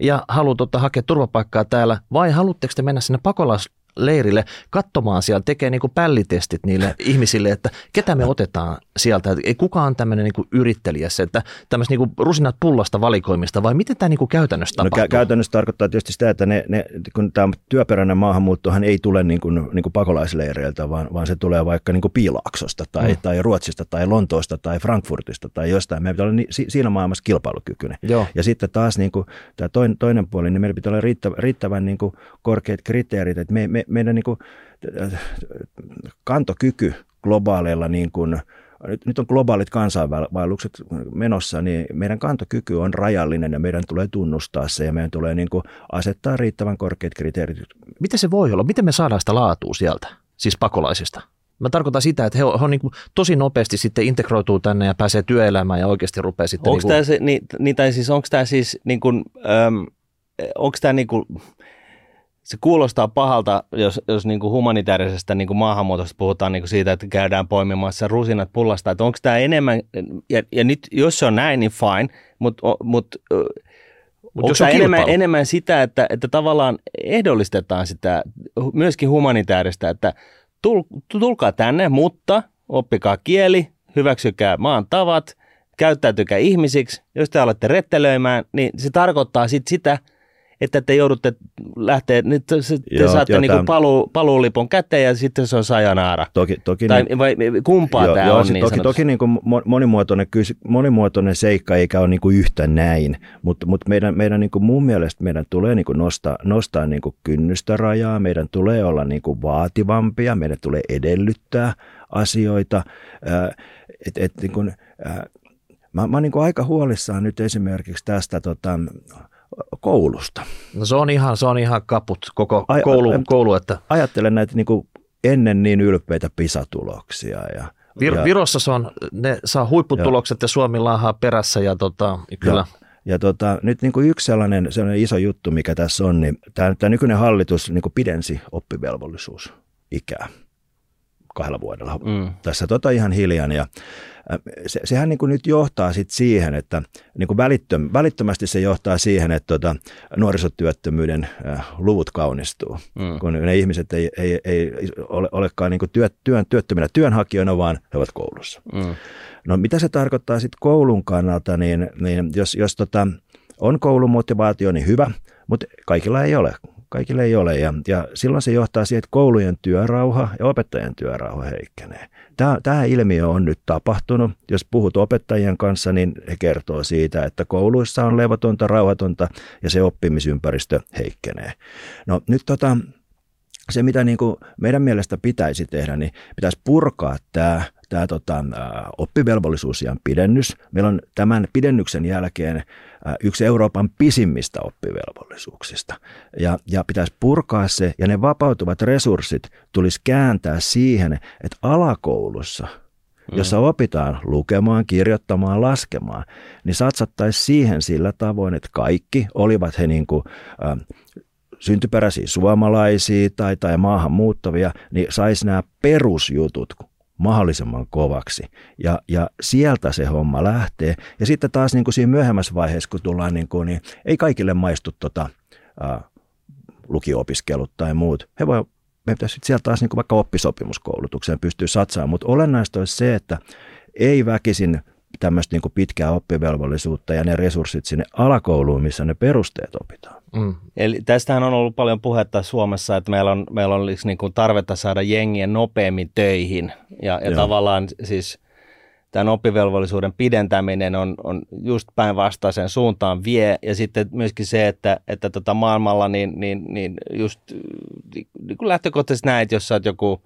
ja haluaa tota, hakea turvapaikkaa täällä, vai haluatteko te mennä sinne pakolais leirille katsomaan siellä, tekee niin kuin pällitestit niille ihmisille, että ketä me otetaan sieltä. Ei kukaan tämmöinen niin kuin yrittelijässä, että tämmöistä niin kuin rusinat pullasta valikoimista, vai miten tämä niin kuin käytännössä tapahtuu? No, kä- käytännössä tarkoittaa tietysti sitä, että ne, ne, kun tämä työperäinen maahanmuuttohan ei tule niin kuin, niin kuin pakolaisleireiltä, vaan, vaan se tulee vaikka niin kuin Piilaaksosta tai, mm. tai Ruotsista tai Lontoosta tai Frankfurtista tai jostain. Meidän pitää olla ni, siinä maailmassa kilpailukykyinen. Joo. Ja sitten taas niin kuin, tämä toinen, toinen puoli, niin meillä pitää olla riittävän, riittävän niin kuin korkeat kriteerit, että me, me, meidän niin kuin, kantokyky globaaleilla niin kuin, nyt, nyt on globaalit kansainvaellukset menossa, niin meidän kantokyky on rajallinen ja meidän tulee tunnustaa se ja meidän tulee niin kuin asettaa riittävän korkeat kriteerit. Miten se voi olla? Miten me saadaan sitä laatua sieltä, siis pakolaisista? Mä tarkoitan sitä, että he on, he on niin kuin tosi nopeasti sitten integroituu tänne ja pääsee työelämään ja oikeasti rupeaa sitten... Onko niin kuin... tämä se, niin, niin, tai siis onko tämä siis niin kuin, äm, onko tämä niin kuin, se kuulostaa pahalta, jos, jos niin kuin humanitaarisesta niin kuin maahanmuutosta puhutaan niin kuin siitä, että käydään poimimassa rusinat pullasta. Että onko tämä enemmän, ja, ja nyt jos se on näin, niin fine, mutta mut, mut onko tämä enemmän, enemmän sitä, että, että tavallaan ehdollistetaan sitä myöskin humanitaarista, että tul, tulkaa tänne, mutta oppikaa kieli, hyväksykää maan tavat, käyttäytykää ihmisiksi. Jos te alatte rettelöimään, niin se tarkoittaa sit sitä, että te joudutte lähteä, nyt te joo, saatte joo, niinku paluu, paluulipon käteen ja sitten se on sajanaara. Toki, toki tai niin, vai, kumpaa joo, tämä joo, on niin Toki, toki niin kuin monimuotoinen, monimuotoinen seikka eikä ole niin kuin yhtä näin, mutta, mutta meidän, meidän niin kuin mun mielestä meidän tulee niin kuin nostaa, nostaa niin kuin kynnystä rajaa, meidän tulee olla niin kuin vaativampia, meidän tulee edellyttää asioita, että et, niin kuin, Mä, mä oon niin aika huolissaan nyt esimerkiksi tästä tota, koulusta. No se on ihan, se on ihan kaput koko Ai, koulu, a, koulu. Että... Ajattelen näitä niin kuin ennen niin ylpeitä pisatuloksia. Ja, Vir, ja, Virossa se on, ne saa huipputulokset ja, ja Suomi laahaa perässä ja tota, kyllä. Ja, ja tota, nyt niin kuin yksi sellainen, sellainen iso juttu, mikä tässä on, niin tämä, tämä nykyinen hallitus niin kuin pidensi oppivelvollisuus ikää kahdella vuodella. Mm. Tässä tota ihan hiljan ja se, sehän niin kuin nyt johtaa sit siihen, että niin kuin välittöm, välittömästi se johtaa siihen, että tota, nuorisotyöttömyyden äh, luvut kaunistuu, mm. kun ne ihmiset ei, ei, ei ole, olekaan niin kuin työ, työn, työttöminä työnhakijoina, vaan he ovat koulussa. Mm. No mitä se tarkoittaa sitten koulun kannalta, niin, niin jos, jos tota, on koulumotivaatio, niin hyvä, mutta kaikilla ei ole kaikille ei ole. Ja, ja silloin se johtaa siihen, että koulujen työrauha ja opettajien työrauha heikkenee. Tämä, tämä ilmiö on nyt tapahtunut. Jos puhut opettajien kanssa, niin he kertoo siitä, että kouluissa on levotonta, rauhatonta ja se oppimisympäristö heikkenee. No nyt tota, se, mitä niin kuin meidän mielestä pitäisi tehdä, niin pitäisi purkaa tämä tämä tota, oppivelvollisuusian pidennys. Meillä on tämän pidennyksen jälkeen yksi Euroopan pisimmistä oppivelvollisuuksista. Ja, ja pitäisi purkaa se, ja ne vapautuvat resurssit tulisi kääntää siihen, että alakoulussa – jossa mm. opitaan lukemaan, kirjoittamaan, laskemaan, niin satsattaisiin siihen sillä tavoin, että kaikki, olivat he niin kuin, äh, syntyperäisiä suomalaisia tai, tai maahanmuuttavia, niin saisi nämä perusjutut mahdollisimman kovaksi. Ja, ja sieltä se homma lähtee. Ja sitten taas niin kuin siinä myöhemmässä vaiheessa, kun tullaan, niin, kuin, niin ei kaikille maistu tota, ää, lukio-opiskelut tai muut. He voi, me pitäisi sieltä taas niin kuin vaikka oppisopimuskoulutukseen pystyy satsaamaan, mutta olennaista olisi se, että ei väkisin tämmöistä niin pitkää oppivelvollisuutta ja ne resurssit sinne alakouluun, missä ne perusteet opitaan. Mm. Eli tästähän on ollut paljon puhetta Suomessa, että meillä on, meillä on niin kuin tarvetta saada jengiä nopeammin töihin. Ja, ja tavallaan siis tämän oppivelvollisuuden pidentäminen on, on just päinvastaiseen suuntaan vie. Ja sitten myöskin se, että, että tota maailmalla niin, niin, niin just niin kuin lähtökohtaisesti näet, jos sä oot joku –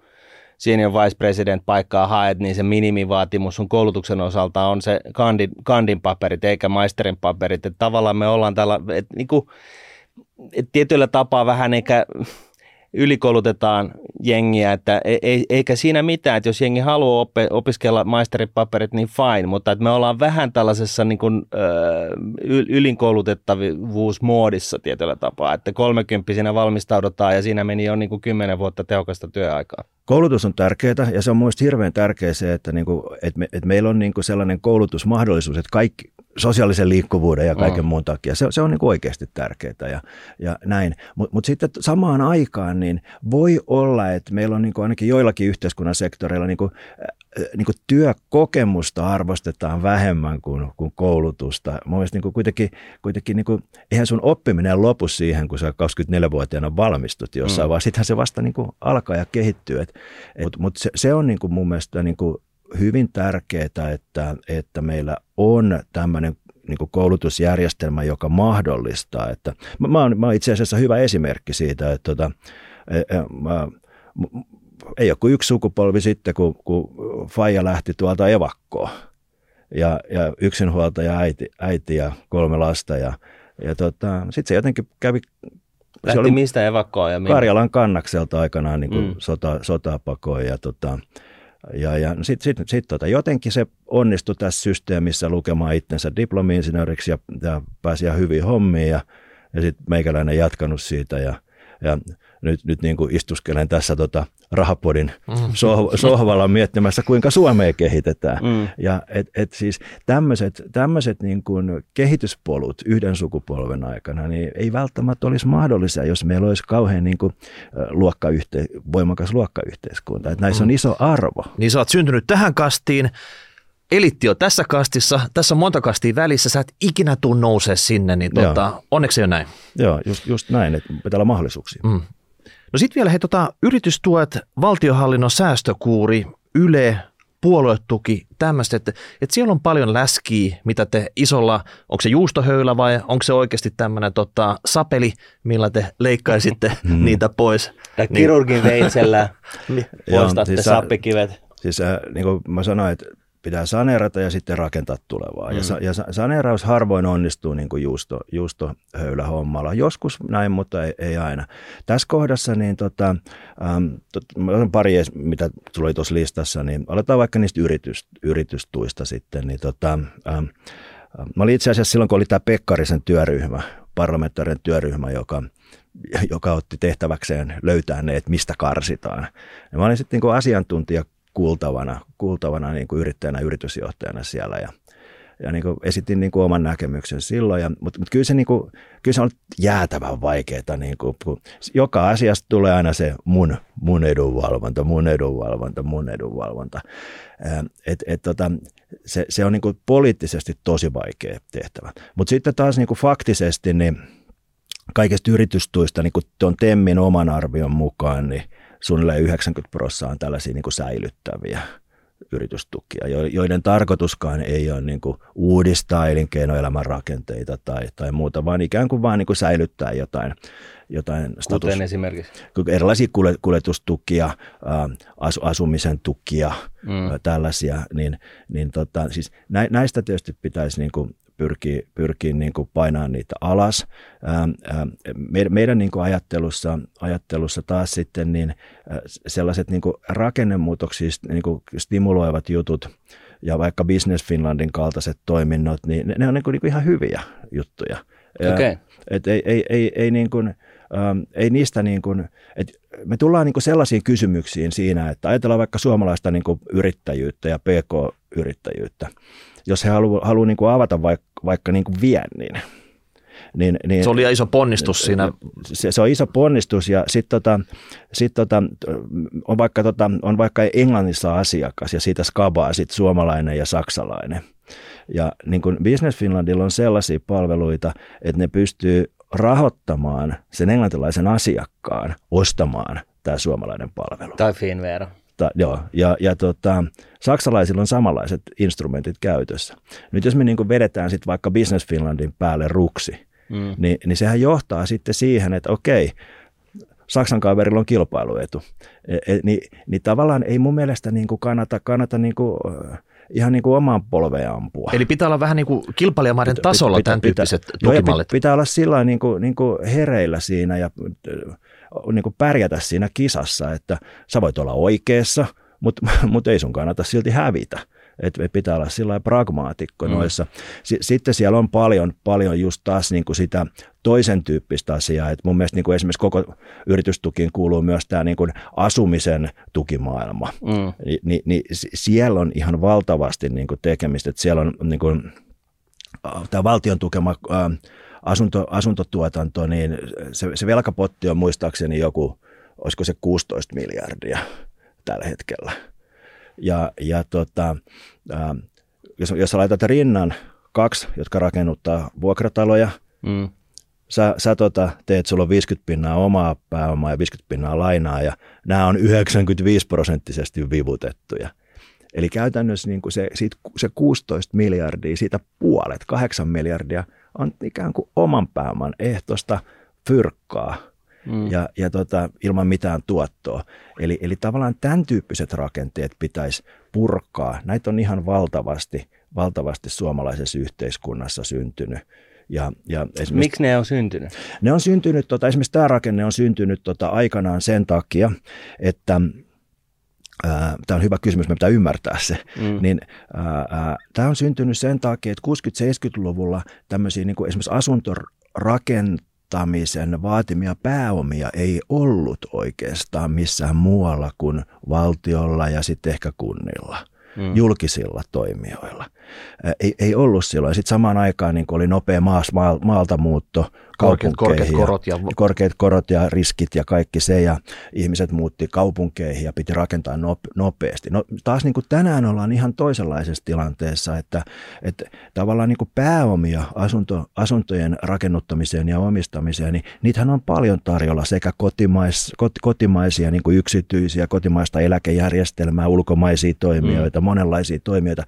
senior vice president paikkaa haet, niin se minimivaatimus sun koulutuksen osalta on se kandin, kandin paperit eikä maisterin paperit. Että tavallaan me ollaan tällä, että niin kuin, tietyllä tapaa vähän eikä ylikoulutetaan jengiä, että ei, eikä siinä mitään, että jos jengi haluaa opiskella paperit, niin fine, mutta että me ollaan vähän tällaisessa niin kuin, ylinkoulutettavuusmoodissa tietyllä tapaa, että kolmekymppisenä valmistaudutaan ja siinä meni jo niin kuin kymmenen vuotta tehokasta työaikaa. Koulutus on tärkeää ja se on mielestäni hirveän tärkeää se, että, niin kuin, että, me, että meillä on niin kuin sellainen koulutusmahdollisuus, että kaikki, sosiaalisen liikkuvuuden ja kaiken mm. muun takia. Se, se on niin oikeasti tärkeää ja, ja näin. Mutta mut sitten samaan aikaan niin voi olla, että meillä on niin ainakin joillakin yhteiskunnan sektoreilla niin kuin, äh, niin kuin työkokemusta arvostetaan vähemmän kuin, kuin koulutusta. Mielestäni niin kuitenkin, kuitenkin niin kuin, eihän sun oppiminen lopu siihen, kun sä 24-vuotiaana valmistut jossain, mm. vaan sittenhän se vasta niin kuin alkaa ja kehittyy. Mutta mut se, se on niin kuin mun mielestä niin kuin hyvin tärkeää, että, että meillä on tämmöinen niin koulutusjärjestelmä, joka mahdollistaa. Että, mä, mä, oon, mä oon itse asiassa hyvä esimerkki siitä, että tota, e, e, mä, ei ole kuin yksi sukupolvi sitten, kun, kun Faija lähti tuolta evakkoon. Ja, ja yksinhuoltaja äiti, äiti ja kolme lasta. Ja, ja tota, sitten se jotenkin kävi Lähti se oli mistä evakkoa? Ja Karjalan kannakselta aikanaan niin kuin mm. sota, sotaa pakoon. Ja tota, ja, ja sitten sit, sit, tota, jotenkin se onnistui tässä systeemissä lukemaan itsensä diplomi-insinööriksi ja, ja pääsi ihan hyvin hommiin ja, ja sitten meikäläinen jatkanut siitä ja, ja nyt, nyt niin kuin istuskelen tässä tota rahapodin mm. sohvalla miettimässä, kuinka Suomea kehitetään. Mm. Ja et, et siis tämmöiset, tämmöiset niin kuin kehityspolut yhden sukupolven aikana niin ei välttämättä olisi mahdollisia, jos meillä olisi kauhean niin kuin, luokkayhte- voimakas luokkayhteiskunta. Et näissä mm. on iso arvo. Niin sä oot syntynyt tähän kastiin, elitti on tässä kastissa, tässä on monta kastia välissä, sä et ikinä tuu nousee sinne, niin tuota, onneksi on näin. Joo, just, just näin, että pitää olla mahdollisuuksia. Mm. No sitten vielä he, tota, yritystuet, valtiohallinnon säästökuuri, Yle, puoluetuki, tämmöistä, että, että siellä on paljon läskiä, mitä te isolla, onko se juustohöylä vai onko se oikeasti tämmöinen tota, sapeli, millä te leikkaisitte mm. niitä pois. Tai niin. kirurgin veitsellä poistatte siis, sappikivet. Siis äh, niin kuin mä sanoin, että pitää saneerata ja sitten rakentaa tulevaa. Mm. Ja, ja saneeraus harvoin onnistuu niin kuin juusto, juustohöylähommalla. Joskus näin, mutta ei, ei aina. Tässä kohdassa niin tota, ähm, tot, pari, mitä tuli tuossa listassa, niin aletaan vaikka niistä yritys, yritystuista sitten. Niin tota, ähm, mä olin itse asiassa silloin, kun oli tämä Pekkarisen työryhmä, parlamentaarinen työryhmä, joka joka otti tehtäväkseen löytää ne, että mistä karsitaan. Ja mä olin sitten niin asiantuntija kuultavana, kuultavana niin kuin yrittäjänä, yritysjohtajana siellä ja, ja niin kuin esitin niin kuin oman näkemyksen silloin. Ja, mutta, mutta kyllä, se, niin kuin, kyllä se on jäätävän vaikeaa. Niin kuin, kun joka asiasta tulee aina se mun, mun edunvalvonta, mun edunvalvonta, mun edunvalvonta. Et, et, tota, se, se on niin kuin poliittisesti tosi vaikea tehtävä. Mutta sitten taas niin kuin faktisesti, niin kaikista yritystuista, niin kuin tuon Temmin oman arvion mukaan, niin suunnilleen 90 prosenttia on tällaisia niin kuin säilyttäviä yritystukia, joiden tarkoituskaan ei ole niin kuin uudistaa elinkeinoelämän rakenteita tai, tai muuta, vaan ikään kuin vaan niin kuin säilyttää jotain, jotain status, Kuten esimerkiksi? Erilaisia kuljetustukia, asumisen tukia, mm. tällaisia, niin, niin tota, siis näistä tietysti pitäisi niin kuin pyrkii, pyrkii niin kuin painamaan niitä alas. Ähm, ähm, meidän niin kuin ajattelussa, ajattelussa taas sitten niin äh, sellaiset niin kuin rakennemuutoksia niin kuin stimuloivat jutut ja vaikka Business Finlandin kaltaiset toiminnot, niin ne, ne on niin kuin, niin kuin ihan hyviä juttuja. Okay. Et ei, ei, ei, ei, niin kuin, ähm, ei niistä niin kuin, et me tullaan niin kuin sellaisiin kysymyksiin siinä, että ajatellaan vaikka suomalaista niin kuin yrittäjyyttä ja pk-yrittäjyyttä jos he haluaa halu niin avata vaikka, vaikka niin kuin viennin, niin, niin, se oli iso ponnistus siinä. Se, se on iso ponnistus ja sitten tota, sit tota, on, vaikka tota, on vaikka Englannissa asiakas ja siitä skabaa sit suomalainen ja saksalainen. Ja niin kuin Business Finlandilla on sellaisia palveluita, että ne pystyy rahoittamaan sen englantilaisen asiakkaan ostamaan tämä suomalainen palvelu. Tai Finvera. Ta, joo, ja, ja tota, saksalaisilla on samanlaiset instrumentit käytössä. Nyt jos me niin vedetään sitten vaikka Business Finlandin päälle ruksi, mm. niin, niin sehän johtaa sitten siihen, että okei, Saksan kaverilla on kilpailuetu. E, e, niin, niin tavallaan ei mun mielestä niin kuin kannata, kannata niin kuin, ihan niin kuin omaan polveen ampua. Eli pitää olla vähän niin kuin kilpailijamaiden tasolla pitää, tämän tyyppiset pitää, tukimallit. Pitää olla sillä niin kuin, niin kuin hereillä siinä ja niin kuin pärjätä siinä kisassa, että sä voit olla oikeassa, mutta mut ei sun kannata silti hävitä. Että pitää olla sillä pragmaatikko mm. noissa. Sitten siellä on paljon, paljon just taas niin kuin sitä toisen tyyppistä asiaa. Et mun mielestä niin kuin esimerkiksi koko yritystukiin kuuluu myös tämä niin kuin asumisen tukimaailma. Mm. Ni, ni, ni, siellä on ihan valtavasti niin kuin tekemistä. Et siellä on niin kuin, tämä valtion tukema asunto, asuntotuotanto, niin se, se velkapotti on muistaakseni joku, olisiko se 16 miljardia tällä hetkellä. Ja, ja tota, ää, jos, jos sä laitat rinnan kaksi, jotka rakennuttaa vuokrataloja, mm. sä, sä tota, teet, sulla on 50 pinnaa omaa pääomaa ja 50 pinnaa lainaa, ja nämä on 95 prosenttisesti vivutettuja. Eli käytännössä niin kuin se, siitä, se 16 miljardia, siitä puolet, 8 miljardia – on ikään kuin oman pääoman ehtosta fyrkkaa mm. ja, ja tota, ilman mitään tuottoa. Eli, eli tavallaan tämän tyyppiset rakenteet pitäisi purkaa. Näitä on ihan valtavasti, valtavasti suomalaisessa yhteiskunnassa syntynyt. Ja, ja Miksi ne on syntynyt? Ne on syntynyt, tota, esimerkiksi tämä rakenne on syntynyt tota, aikanaan sen takia, että Tämä on hyvä kysymys, me pitää ymmärtää se. Mm. Niin, tämä on syntynyt sen takia, että 60-70-luvulla tämmöisiä niin kuin esimerkiksi asuntorakentamisen vaatimia pääomia ei ollut oikeastaan missään muualla kuin valtiolla ja sitten ehkä kunnilla, mm. julkisilla toimijoilla. Ei, ei ollut silloin. Sitten samaan aikaan niin oli nopea maas, maalta muutto korkeat, korkeat korot ja... korkeat korot ja riskit ja kaikki se ja ihmiset muutti kaupunkeihin ja piti rakentaa nopeasti. No taas niin kuin tänään ollaan ihan toisenlaisessa tilanteessa, että, että tavallaan niin kuin pääomia asunto, asuntojen rakennuttamiseen ja omistamiseen, niin niitähän on paljon tarjolla sekä kotimais, kot, kotimaisia niin kuin yksityisiä, kotimaista eläkejärjestelmää, ulkomaisia toimijoita, mm. monenlaisia toimijoita.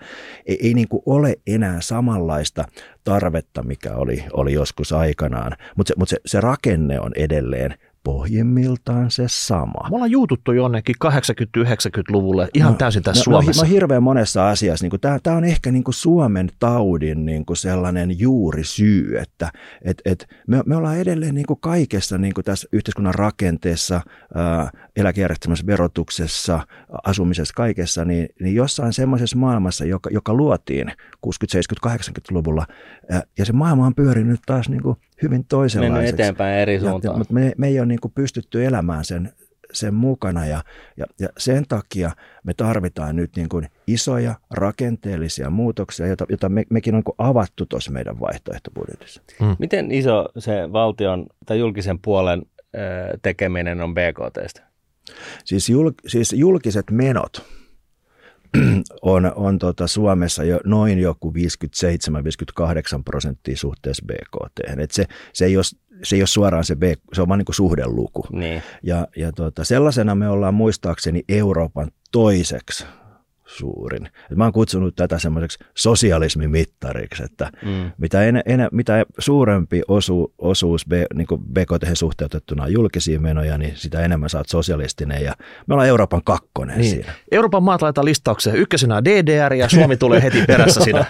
Ei, ei niin kuin ole enää samanlaista tarvetta, mikä oli, oli joskus aikanaan, mutta se, mut se, se rakenne on edelleen pohjimmiltaan se sama. Me ollaan juututtu jonnekin 80-90-luvulle ihan no, täysin tässä no, Suomessa. No, no hirveän monessa asiassa. Niin Tämä on ehkä niin kuin Suomen taudin niin kuin sellainen juurisyy, että et, et me, me ollaan edelleen niin kuin kaikessa niin kuin tässä yhteiskunnan rakenteessa, ää, eläkejärjestelmässä, verotuksessa, asumisessa, kaikessa, niin, niin jossain semmoisessa maailmassa, joka, joka luotiin 60-, 70-, 80-luvulla, ää, ja se maailma on pyörinyt taas niin kuin hyvin toisenlaiseksi. Mennyt eteenpäin eri suuntaan. Ja, mutta me, me ei ole niin kuin pystytty elämään sen, sen mukana ja, ja, ja sen takia me tarvitaan nyt niin kuin isoja rakenteellisia muutoksia, joita, joita me, mekin on niin avattu tuossa meidän vaihtoehtobudjetissa. Mm. Miten iso se valtion tai julkisen puolen tekeminen on BKTstä? Siis, jul, siis julkiset menot on, on tota Suomessa jo noin joku 57-58 prosenttia suhteessa BKT. Et se, se, ei ole, se ei ole suoraan se, B, se on vain niin suhdeluku. Niin. Ja, ja tota, sellaisena me ollaan muistaakseni Euroopan toiseksi suurin. Et mä oon kutsunut tätä semmoiseksi sosialismimittariksi, että mm. mitä, en, en, mitä suurempi osu, osuus B, niin BKT suhteutettuna julkisiin menoja, niin sitä enemmän saat sosialistinen ja me ollaan Euroopan kakkonen niin. siinä. Euroopan maat laitetaan listaukseen. Ykkösenä DDR ja Suomi tulee heti perässä siinä.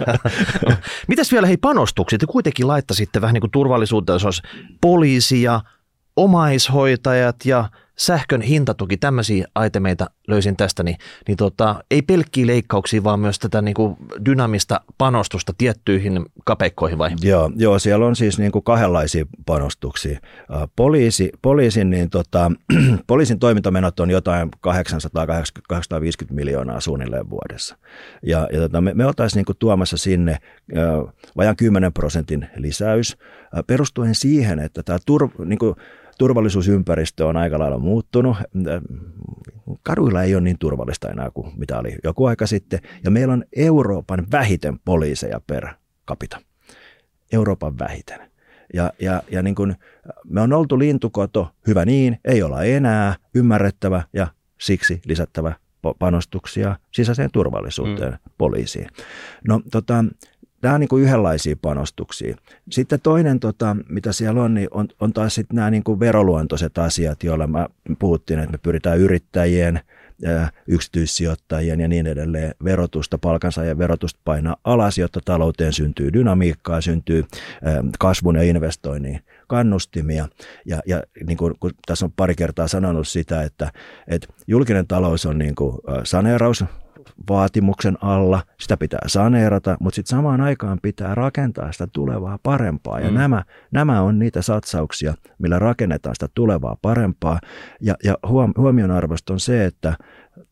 Mitäs vielä hei panostukset? Te kuitenkin laittaisitte vähän niin kuin turvallisuuteen, jos olisi poliisia, omaishoitajat ja sähkön hintatuki, tämmöisiä aitemeita löysin tästä, niin, niin tota, ei pelkkiä leikkauksia, vaan myös tätä niin kuin dynamista panostusta tiettyihin kapeikkoihin vai? Joo, joo siellä on siis niin kuin kahdenlaisia panostuksia. Poliisi, poliisin, niin tota, poliisin toimintamenot on jotain 800-850 miljoonaa suunnilleen vuodessa. Ja, ja tota, me, me oltaisiin niin kuin tuomassa sinne vajan 10 prosentin lisäys perustuen siihen, että tämä tur, niin kuin, turvallisuusympäristö on aika lailla muuttunut. Kaduilla ei ole niin turvallista enää kuin mitä oli joku aika sitten. Ja meillä on Euroopan vähiten poliiseja per capita. Euroopan vähiten. Ja, ja, ja niin kuin me on oltu lintukoto, hyvä niin, ei olla enää, ymmärrettävä ja siksi lisättävä panostuksia sisäiseen turvallisuuteen, mm. poliisiin. No tota, Nämä on niin kuin yhdenlaisia panostuksia. Sitten toinen, tota, mitä siellä on, niin on, on taas sitten nämä niin kuin veroluontoiset asiat, joilla mä puhuttiin, että me pyritään yrittäjien, yksityissijoittajien ja niin edelleen verotusta, palkansaajan verotusta painaa alas, jotta talouteen syntyy dynamiikkaa, syntyy kasvun ja investoinnin kannustimia. Ja, ja niin kuin, kun tässä on pari kertaa sanonut sitä, että, että julkinen talous on niin kuin saneeraus, vaatimuksen alla, sitä pitää saneerata, mutta sitten samaan aikaan pitää rakentaa sitä tulevaa parempaa. Ja mm. nämä, nämä on niitä satsauksia, millä rakennetaan sitä tulevaa parempaa. Ja, ja huom, huomionarvoista on se, että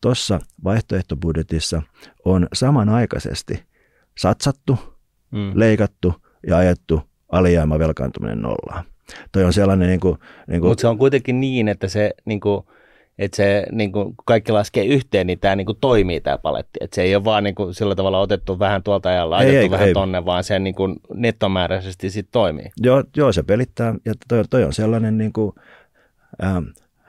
tuossa vaihtoehtobudjetissa on samanaikaisesti satsattu, mm. leikattu ja ajettu alijäämä velkaantuminen nollaan. Toi on sellainen niin kuin, niin kuin, Mutta se on kuitenkin niin, että se niin kuin, että se niin kuin, kun kaikki laskee yhteen, niin tämä niin kuin, toimii tämä paletti. Että se ei ole vaan niin kuin, sillä tavalla otettu vähän tuolta ja laitettu ei, vähän ei. tonne, vaan se niin kuin, nettomääräisesti sitten toimii. Joo, joo, se pelittää ja toi, toi on sellainen, niin kuin, ähm,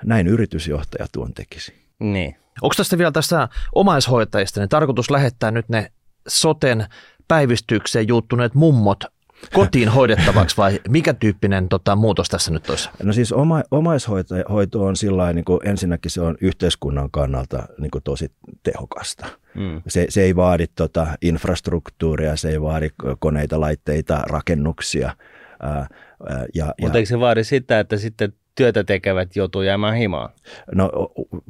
näin yritysjohtaja tuon tekisi. Niin. Onko tästä vielä tässä omaishoitajista, niin tarkoitus lähettää nyt ne soten päivystykseen juuttuneet mummot kotiin hoidettavaksi vai mikä tyyppinen tota, muutos tässä nyt olisi? No siis oma, omaishoito on sillä niin kuin ensinnäkin se on yhteiskunnan kannalta niin kuin tosi tehokasta. Mm. Se, se ei vaadi tota infrastruktuuria, se ei vaadi koneita, laitteita, rakennuksia. Ää, ja, Mutta ja, eikö se vaadi sitä, että sitten työtä tekevät joutuu jäämään himaan? No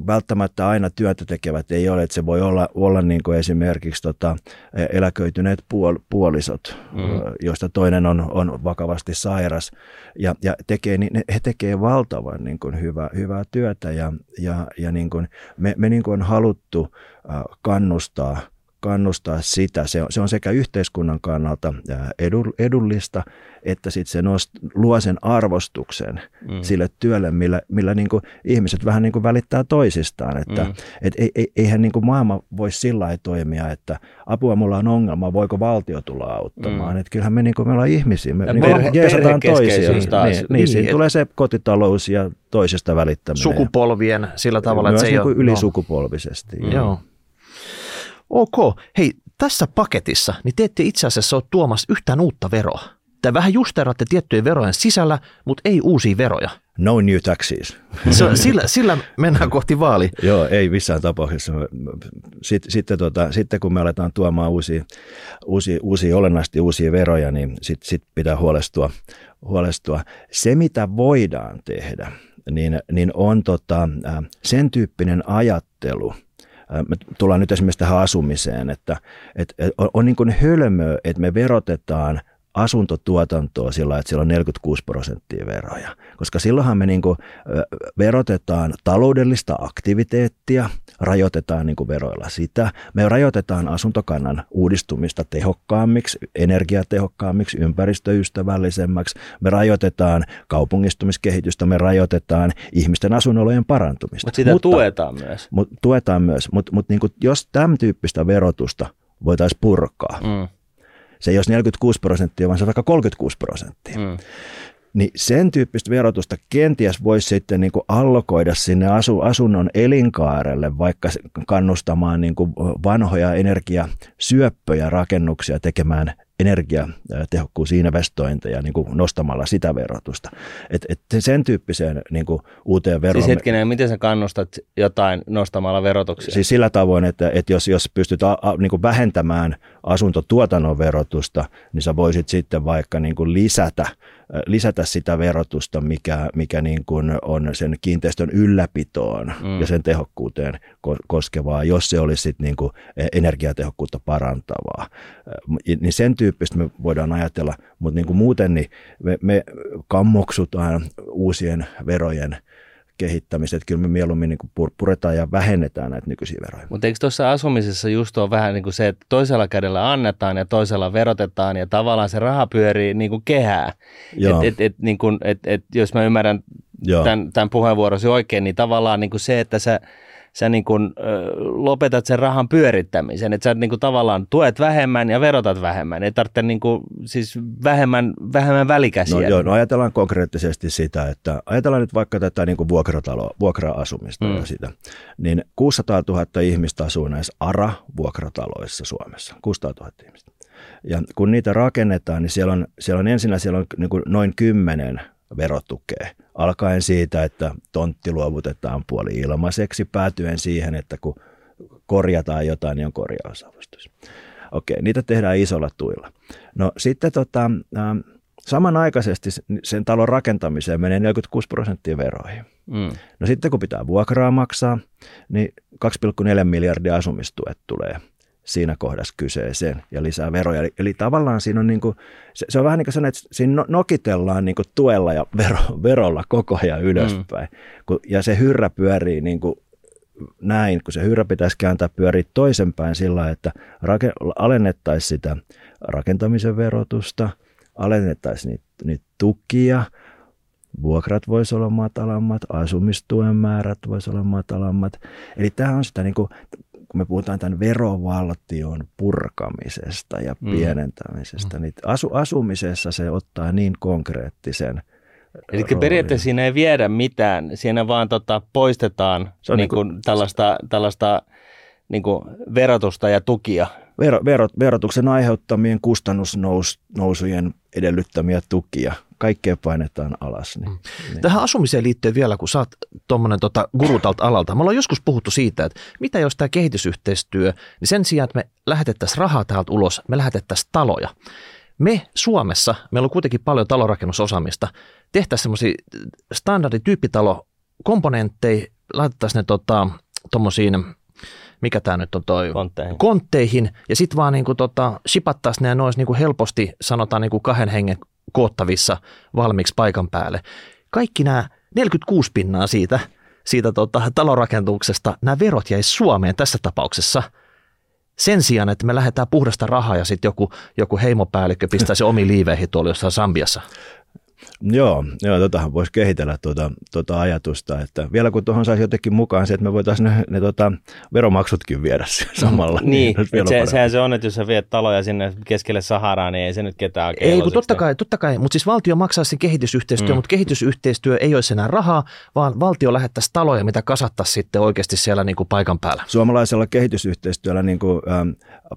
välttämättä aina työtä tekevät ei ole, että se voi olla, olla niin kuin esimerkiksi tota, e, eläköityneet puol, puolisot, mm. joista toinen on, on vakavasti sairas ja, ja tekee, niin he tekee valtavan niin kuin hyvä, hyvää työtä ja, ja, ja niin kuin me, me niin kuin on haluttu kannustaa – kannustaa sitä. Se on, se on sekä yhteiskunnan kannalta edullista, että sitten se nost, luo sen arvostuksen mm. sille työlle, millä, millä niin kuin ihmiset vähän niin kuin välittää toisistaan. Että mm. et ei, ei, eihän niin kuin maailma voi sillä toimia, että apua mulla on ongelma, voiko valtio tulla auttamaan. Mm. Että kyllähän me, niin kuin, me ollaan ihmisiä, me niin perhe, jeesataan toisia. Niin, niin, niin, siinä tulee se kotitalous ja toisesta välittäminen. Sukupolvien sillä tavalla, että se ei niin ole... ylisukupolvisesti. Mm. Joo. Ok, hei, tässä paketissa niin te ette itse asiassa ole tuomassa yhtään uutta veroa. Te vähän justeeraatte tiettyjen verojen sisällä, mutta ei uusia veroja. No new taxes. Se, sillä, sillä mennään kohti vaali. Joo, ei missään tapauksessa. Sitten, sitten, tota, sitten kun me aletaan tuomaan uusia, uusia, uusia olennaisesti uusia veroja, niin sitten sit pitää huolestua, huolestua. Se, mitä voidaan tehdä, niin, niin on tota, sen tyyppinen ajattelu – me tullaan nyt esimerkiksi tähän asumiseen, että, että on, on niin kuin hölmöä, että me verotetaan asuntotuotantoa sillä että siellä on 46 prosenttia veroja. Koska silloinhan me niin kuin verotetaan taloudellista aktiviteettia, rajoitetaan niin kuin veroilla sitä. Me rajoitetaan asuntokannan uudistumista tehokkaammiksi, energiatehokkaammiksi, ympäristöystävällisemmäksi. Me rajoitetaan kaupungistumiskehitystä, me rajoitetaan ihmisten asunolojen parantumista. Mutta sitä mutta, tuetaan myös. Mut, tuetaan myös, mutta mut niin jos tämän tyyppistä verotusta voitaisiin purkaa, mm se ei olisi 46 prosenttia, vaan se on vaikka 36 prosenttia. Mm. Niin sen tyyppistä verotusta kenties voisi sitten niin kuin allokoida sinne asu, asunnon elinkaarelle, vaikka kannustamaan niin kuin vanhoja energiasyöppöjä rakennuksia tekemään energiatehokkuusinvestointeja niin kuin nostamalla sitä verotusta. Et, et sen tyyppiseen niin kuin uuteen veroon... Siis hetkinen, miten sä kannustat jotain nostamalla verotuksia? Siis sillä tavoin, että, että jos, jos pystyt a, a, niin kuin vähentämään asuntotuotannon verotusta, niin sä voisit sitten vaikka niin kuin lisätä lisätä sitä verotusta, mikä, mikä niin kuin on sen kiinteistön ylläpitoon mm. ja sen tehokkuuteen koskevaa, jos se olisi sit niin kuin e, energiatehokkuutta parantavaa. Niin sen tyyppistä me voidaan ajatella, mutta niin kuin muuten niin me, me kammoksutaan uusien verojen kehittämistä, että kyllä me mieluummin niin puretaan ja vähennetään näitä nykyisiä veroja. Mutta eikö tuossa asumisessa just ole vähän niin kuin se, että toisella kädellä annetaan ja toisella verotetaan ja tavallaan se raha pyörii niin kuin kehää. Et, et, et, niin kuin, et, et, jos mä ymmärrän tämän, tämän puheenvuorosi oikein, niin tavallaan niin kuin se, että sä sä niin kuin, ö, lopetat sen rahan pyörittämisen, että sä niin kuin tavallaan tuet vähemmän ja verotat vähemmän, ei tarvitse niin kuin, siis vähemmän, vähemmän välikäsiä. No, joo, no ajatellaan konkreettisesti sitä, että ajatellaan nyt vaikka tätä niin kuin vuokratalo, vuokra-asumista mm. ja sitä, niin 600 000 ihmistä asuu näissä ARA-vuokrataloissa Suomessa, 600 000 ihmistä. Ja kun niitä rakennetaan, niin siellä on, siellä on ensinnä siellä on niin kuin noin kymmenen verotukea. Alkaen siitä, että tontti luovutetaan puoli ilmaiseksi, päätyen siihen, että kun korjataan jotain, niin on korjausavustus. Okei, niitä tehdään isolla tuilla. No sitten tota, äh, samanaikaisesti sen talon rakentamiseen menee 46 prosenttia veroihin. Mm. No sitten kun pitää vuokraa maksaa, niin 2,4 miljardia asumistuet tulee – siinä kohdassa kyseeseen ja lisää veroja. Eli, eli tavallaan siinä on, niin kuin, se, se on vähän niin kuin sellainen, että siinä no, nokitellaan niin kuin tuella ja vero, verolla koko ajan ylöspäin. Mm. Kun, ja se hyrrä pyörii niin kuin näin, kun se hyrrä pitäisi kääntää pyöriä toisenpäin sillä että rake, alennettaisiin sitä rakentamisen verotusta, alennettaisiin niitä, niitä tukia, vuokrat voisi olla matalammat, asumistuen määrät voisi olla matalammat. Eli tämä on sitä niin kuin, kun me puhutaan tämän verovaltion purkamisesta ja mm. pienentämisestä, mm. niin asu, asumisessa se ottaa niin konkreettisen Eli roolin. periaatteessa siinä ei viedä mitään, siinä vaan tota, poistetaan se on niin kuin, niin kuin, tällaista, tällaista niin kuin verotusta ja tukia. Vero, verot, verotuksen aiheuttamien kustannusnousujen edellyttämiä tukia kaikkea painetaan alas. Niin, mm. niin. Tähän asumiseen liittyen vielä, kun sä oot tuommoinen tota, gurutalta alalta. Me ollaan joskus puhuttu siitä, että mitä jos tämä kehitysyhteistyö, niin sen sijaan, että me lähetettäisiin rahaa täältä ulos, me lähetettäisiin taloja. Me Suomessa, meillä on kuitenkin paljon talorakennusosaamista, tehtäisiin semmoisia standardityyppitalo komponentteja, laitettaisiin ne tota, mikä tämä nyt on toi, kontteihin, kontteihin ja sitten vaan niinku tota, shipattaisiin ne ja ne olisi niinku helposti, sanotaan niinku kahden hengen koottavissa valmiiksi paikan päälle. Kaikki nämä 46 pinnaa siitä, siitä tota, talorakentuksesta, nämä verot jäisi Suomeen tässä tapauksessa – sen sijaan, että me lähdetään puhdasta rahaa ja sitten joku, joku heimopäällikkö pistää se omi liiveihin tuolla jossain Sambiassa. Joo, joo totahan voisi kehitellä tuota, tuota ajatusta, että vielä kun tuohon saisi jotenkin mukaan se, että me voitaisiin ne, ne tota, veromaksutkin viedä samalla. niin, niin se, sehän se on, että jos sä viet taloja sinne keskelle Saharaa, niin ei se nyt ketään Ei, kun totta kai, totta kai, mutta siis valtio maksaa sen kehitysyhteistyö, mm. mutta kehitysyhteistyö ei olisi enää rahaa, vaan valtio lähettäisi taloja, mitä kasattaisi sitten oikeasti siellä niin kuin paikan päällä. Suomalaisella kehitysyhteistyöllä niin kuin, ähm,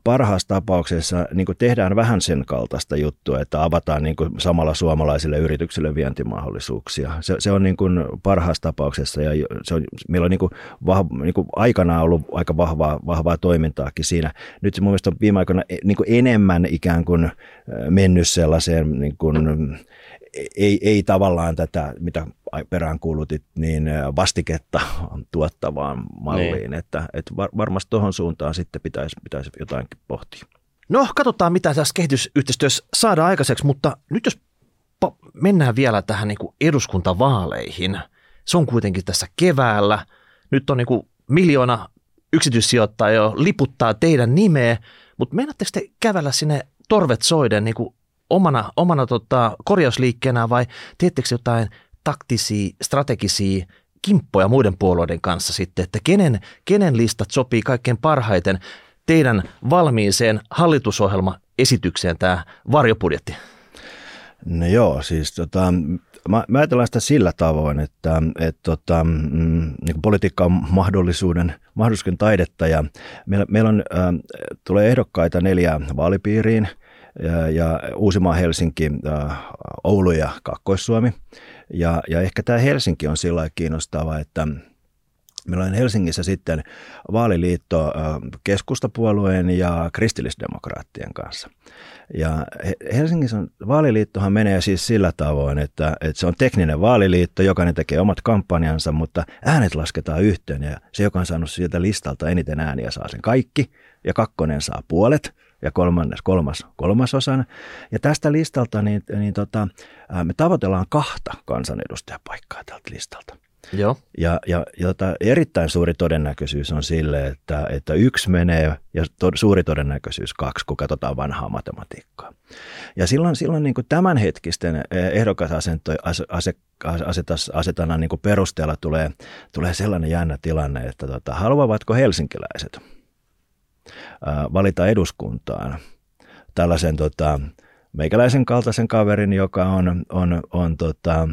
parhaassa tapauksessa niin kuin tehdään vähän sen kaltaista juttua, että avataan niin kuin samalla suomalaisille yrityksille vientimahdollisuuksia. Se, se on niin kuin parhaassa tapauksessa ja se on, meillä on niin kuin vahva, niin kuin aikanaan ollut aika vahvaa, vahvaa toimintaakin siinä. Nyt se mun mielestä on viime aikoina e, niin kuin enemmän ikään kuin mennyt sellaiseen niin kuin, ei, ei tavallaan tätä, mitä peräänkuulutit, niin vastiketta tuottavaan malliin, niin. että, että varmasti tuohon suuntaan sitten pitäisi, pitäisi jotainkin pohtia. No, katsotaan mitä tässä kehitysyhteistyössä saadaan aikaiseksi, mutta nyt jos mennään vielä tähän niin kuin eduskuntavaaleihin, se on kuitenkin tässä keväällä, nyt on niin kuin miljoona yksityissijoittajaa jo liputtaa teidän nimeä, mutta mennättekö te kävellä sinne torvet soiden niin kuin omana, omana tota, korjausliikkeenä vai teettekö jotain taktisia, strategisia kimppoja muiden puolueiden kanssa sitten, että kenen, kenen listat sopii kaikkein parhaiten teidän valmiiseen hallitusohjelmaesitykseen tämä varjopudjetti? No joo, siis tota, mä, mä ajatellaan sitä sillä tavoin, että et, tota, mm, niin politiikka on mahdollisuuden, mahdollisuuden taidetta ja meillä, meillä on, äh, tulee ehdokkaita neljä vaalipiiriin ja, ja Uusimaa, Helsinki, äh, Oulu ja Kakkois-Suomi. Ja, ja ehkä tämä Helsinki on sillä kiinnostava, että Meillä on Helsingissä sitten vaaliliitto keskustapuolueen ja kristillisdemokraattien kanssa. Ja Helsingissä on, vaaliliittohan menee siis sillä tavoin, että, että se on tekninen vaaliliitto, jokainen tekee omat kampanjansa, mutta äänet lasketaan yhteen ja se, joka on saanut sieltä listalta eniten ääniä, saa sen kaikki ja kakkonen saa puolet ja kolmannes, kolmas, kolmasosan. Ja tästä listalta niin, niin tota, me tavoitellaan kahta kansanedustajapaikkaa tältä listalta. Joo. Ja, ja, ja erittäin suuri todennäköisyys on sille, että, että yksi menee ja to, suuri todennäköisyys kaksi, kun katsotaan vanhaa matematiikkaa. Ja silloin, silloin niin kuin tämänhetkisten eh, ehdokasasetannan niin perusteella tulee, tulee sellainen jännä tilanne, että tota, haluavatko helsinkiläiset valita eduskuntaan tällaisen tota, meikäläisen kaltaisen kaverin, joka on, on, on tota,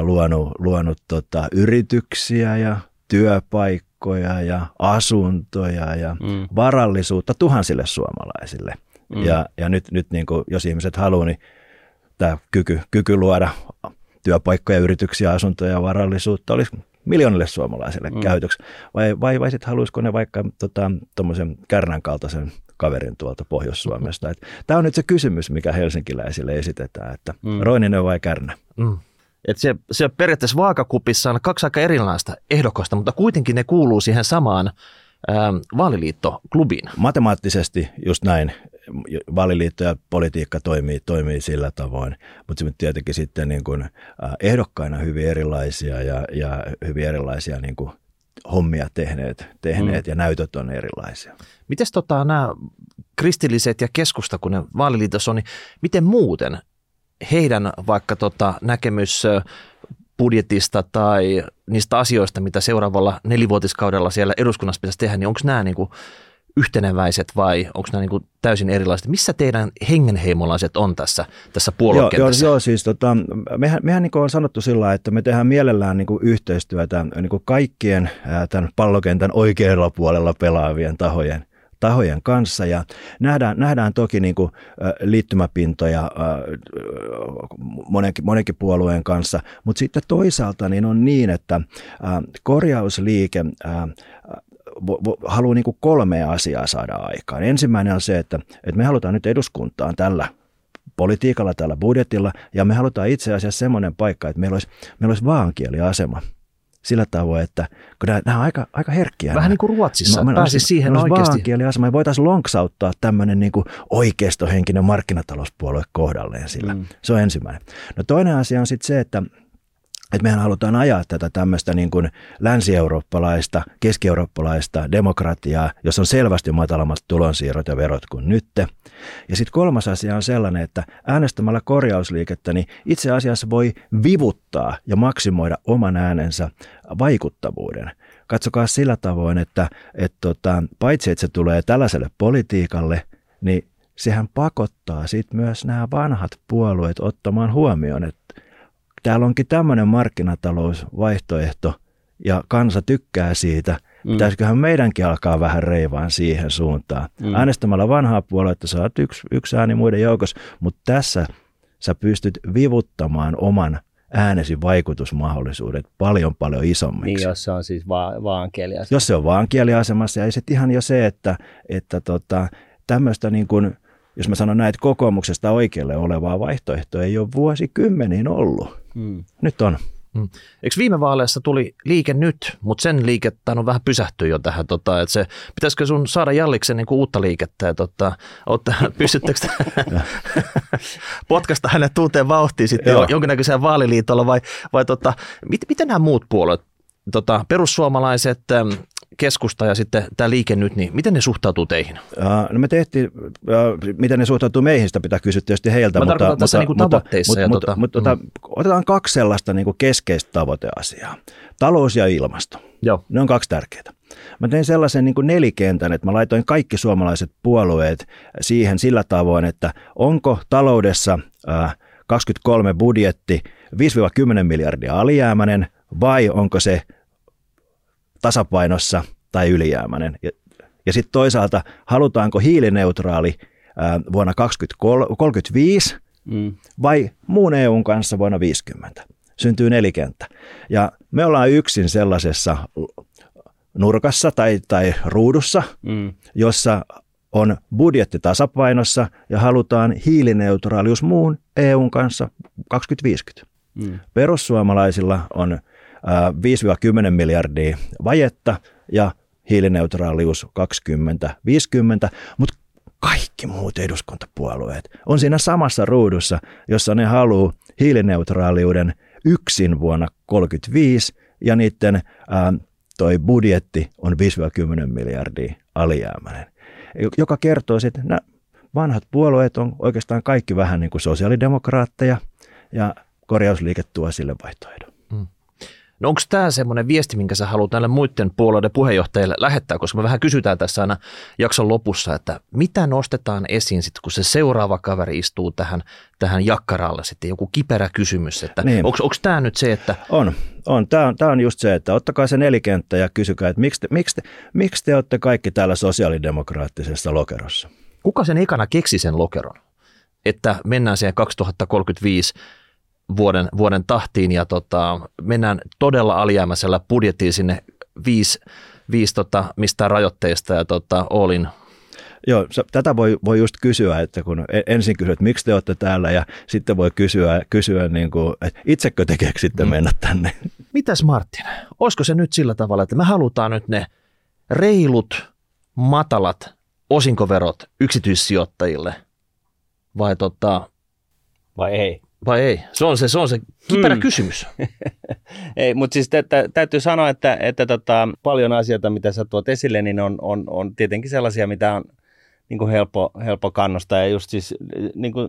luonut, luonut tota, yrityksiä ja työpaikkoja ja asuntoja ja mm. varallisuutta tuhansille suomalaisille. Mm. Ja, ja nyt, nyt niin kuin, jos ihmiset haluaa, niin tämä kyky, kyky luoda työpaikkoja, yrityksiä, asuntoja ja varallisuutta olisi miljoonille suomalaisille mm. käytöksi. Vai, vai, vai sitten haluaisiko ne vaikka tuommoisen tota, Kärnän kaltaisen kaverin tuolta Pohjois-Suomesta. Tämä on nyt se kysymys, mikä helsinkiläisille esitetään, että mm. Roininen vai Kärnä? Mm. Että se, se periaatteessa vaakakupissa on kaksi aika erilaista ehdokasta, mutta kuitenkin ne kuuluu siihen samaan ää, vaaliliittoklubiin. Matemaattisesti just näin. Vaaliliitto ja politiikka toimii, toimii sillä tavoin, mutta se tietenkin sitten niin kuin, äh, ehdokkaina hyvin erilaisia ja, ja hyvin erilaisia niin kuin hommia tehneet, tehneet mm. ja näytöt on erilaisia. Miten tota, nämä kristilliset ja keskusta, kun ne vaaliliitossa on, niin miten muuten heidän vaikka tota näkemys budjetista tai niistä asioista, mitä seuraavalla nelivuotiskaudella siellä eduskunnassa pitäisi tehdä, niin onko nämä niin kuin yhteneväiset vai onko nämä niin kuin täysin erilaiset? Missä teidän hengenheimolaiset on tässä, tässä puoluekentässä? Joo, joo, siis tota, mehän, mehän niin on sanottu sillä että me tehdään mielellään niin kuin yhteistyötä niin kuin kaikkien tämän pallokentän oikealla puolella pelaavien tahojen tahojen kanssa. Ja nähdään, nähdään toki niin kuin, liittymäpintoja monenkin, monenkin puolueen kanssa, mutta sitten toisaalta niin on niin, että korjausliike haluaa niin kuin kolmea asiaa saada aikaan. Ensimmäinen on se, että, että me halutaan nyt eduskuntaan tällä politiikalla, tällä budjetilla, ja me halutaan itse asiassa semmoinen paikka, että meillä olisi, meillä olisi vaankieliasema – sillä tavoin, että kun nämä, nämä on aika, aika herkkiä. Vähän nämä. niin kuin Ruotsissa, no, pääsi siihen oikeasti. asema, me voitaisiin lonksauttaa tämmöinen niin kuin oikeistohenkinen markkinatalouspuolue kohdalleen sillä. Mm. Se on ensimmäinen. No toinen asia on sitten se, että että mehän halutaan ajaa tätä tämmöistä niin kuin länsi-eurooppalaista, keski-eurooppalaista demokratiaa, jossa on selvästi matalammat tulonsiirrot ja verot kuin nytte. Ja sitten kolmas asia on sellainen, että äänestämällä korjausliikettä, niin itse asiassa voi vivuttaa ja maksimoida oman äänensä vaikuttavuuden. Katsokaa sillä tavoin, että, että tota, paitsi että se tulee tällaiselle politiikalle, niin sehän pakottaa sitten myös nämä vanhat puolueet ottamaan huomioon, että täällä onkin tämmöinen markkinatalousvaihtoehto ja kansa tykkää siitä. Mm. Pitäisiköhän meidänkin alkaa vähän reivaan siihen suuntaan. Mm. Äänestämällä vanhaa puoluetta saat yksi, yksi ääni muiden joukossa, mutta tässä sä pystyt vivuttamaan oman äänesi vaikutusmahdollisuudet paljon paljon isommiksi. Niin, jos se on siis va- vaan kieliasemassa. Jos se on vaan kieliasemassa ja sitten ihan jo se, että, että tota, tämmöistä niin kuin, jos mä sanon näin, että kokoomuksesta oikealle olevaa vaihtoehtoa ei ole vuosikymmeniin ollut. Hmm. Nyt on. Hmm. Eikö viime vaaleissa tuli liike nyt, mutta sen liikettä on vähän pysähtyä jo tähän, tota, että se, pitäisikö sun saada Jalliksen niin kuin uutta liikettä, ja tota, ootte, pystyttekö potkasta hänet uuteen vauhtiin sitten Joo. jonkinnäköiseen vaaliliitolla vai, vai tota, mit, miten nämä muut puolueet, tota, perussuomalaiset, keskusta ja sitten tämä liike nyt, niin miten ne suhtautuu teihin? Uh, no me tehtiin, uh, miten ne suhtautuu meihin, sitä pitää kysyä tietysti heiltä. Mä mutta, tässä mutta, niin tavoitteissa. Mutta, ja mutta, tota, mutta, mm. otetaan kaksi sellaista niin kuin keskeistä tavoiteasiaa. Talous ja ilmasto. Joo. Ne on kaksi tärkeää. Mä tein sellaisen niin kuin nelikentän, että mä laitoin kaikki suomalaiset puolueet siihen sillä tavoin, että onko taloudessa uh, 23 budjetti 5-10 miljardia alijäämäinen vai onko se tasapainossa tai ylijäämäinen. Ja, ja sitten toisaalta, halutaanko hiilineutraali ää, vuonna 2035 mm. vai muun EUn kanssa vuonna 50. Syntyy nelikenttä. Ja me ollaan yksin sellaisessa nurkassa tai, tai ruudussa, mm. jossa on budjetti tasapainossa ja halutaan hiilineutraalius muun EUn kanssa 2050. Mm. Perussuomalaisilla on 5-10 miljardia vajetta ja hiilineutraalius 2050, mutta kaikki muut eduskuntapuolueet on siinä samassa ruudussa, jossa ne haluaa hiilineutraaliuden yksin vuonna 1935 ja niiden ää, toi budjetti on 5-10 miljardia alijäämäinen, joka kertoo sitten, että vanhat puolueet on oikeastaan kaikki vähän niin kuin sosiaalidemokraatteja ja korjausliike tuo sille vaihtoehdon. No onko tämä semmoinen viesti, minkä sä haluat näille muiden puolueiden puheenjohtajille lähettää, koska me vähän kysytään tässä aina jakson lopussa, että mitä nostetaan esiin sitten, kun se seuraava kaveri istuu tähän, tähän jakkaralle sitten, joku kiperä kysymys, että niin. onko tämä nyt se, että... On, on. Tämä on, tämä on just se, että ottakaa se nelikenttä ja kysykää, että miksi te, miksi te, miksi te olette kaikki täällä sosiaalidemokraattisessa lokerossa? Kuka sen ekana keksi sen lokeron? Että mennään siihen 2035 vuoden, vuoden tahtiin ja tota, mennään todella alijäämäisellä budjettiin sinne viisi, viisi tota, mistä rajoitteista ja tota, olin Joo, tätä voi, voi just kysyä, että kun ensin kysyt, että miksi te olette täällä ja sitten voi kysyä, kysyä niin kuin, että itsekö te keksitte mm. mennä tänne. Mitäs Martin, olisiko se nyt sillä tavalla, että me halutaan nyt ne reilut, matalat osinkoverot yksityissijoittajille vai, tota, vai ei? Vai ei? Se on se, se, on se kiperä hmm. kysymys. ei, mutta siis tä, täytyy sanoa, että, että tota, paljon asioita, mitä sä tuot esille, niin on, on, on tietenkin sellaisia, mitä on niin kuin helppo, helppo kannustaa. Ja just siis niin kuin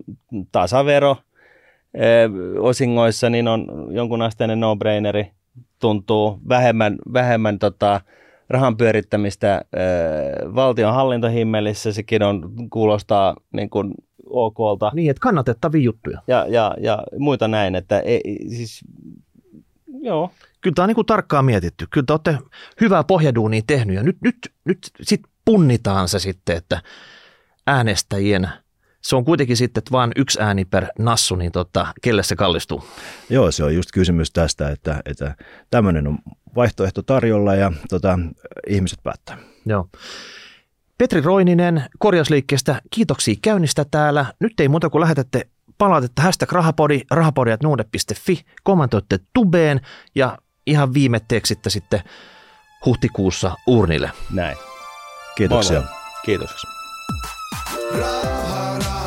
tasavero e, osingoissa niin on jonkunasteinen no-braineri. Tuntuu vähemmän, vähemmän tota, rahan pyörittämistä e, valtion hallintohimmelissä. Sekin on, kuulostaa niin kuin okolta. Niin, että kannatettavia juttuja. Ja, ja, ja muita näin, että ei, siis, joo. Kyllä tämä on niin kuin tarkkaan mietitty. Kyllä te olette hyvää pohjaduunia tehnyt ja nyt, nyt, nyt sit punnitaan se sitten, että äänestäjien se on kuitenkin sitten että vain yksi ääni per nassu, niin tota, kelle se kallistuu? Joo, se on just kysymys tästä, että, että tämmöinen on vaihtoehto tarjolla ja tota, ihmiset päättää. Joo. Petri Roininen korjausliikkeestä, kiitoksia käynnistä täällä. Nyt ei muuta kuin lähetätte palautetta hashtag rahapodi, rahapodi.nuude.fi, kommentoitte tubeen ja ihan viime teksitte sitten huhtikuussa urnille. Näin. Kiitoksia. Moi moi. Kiitos. Raha.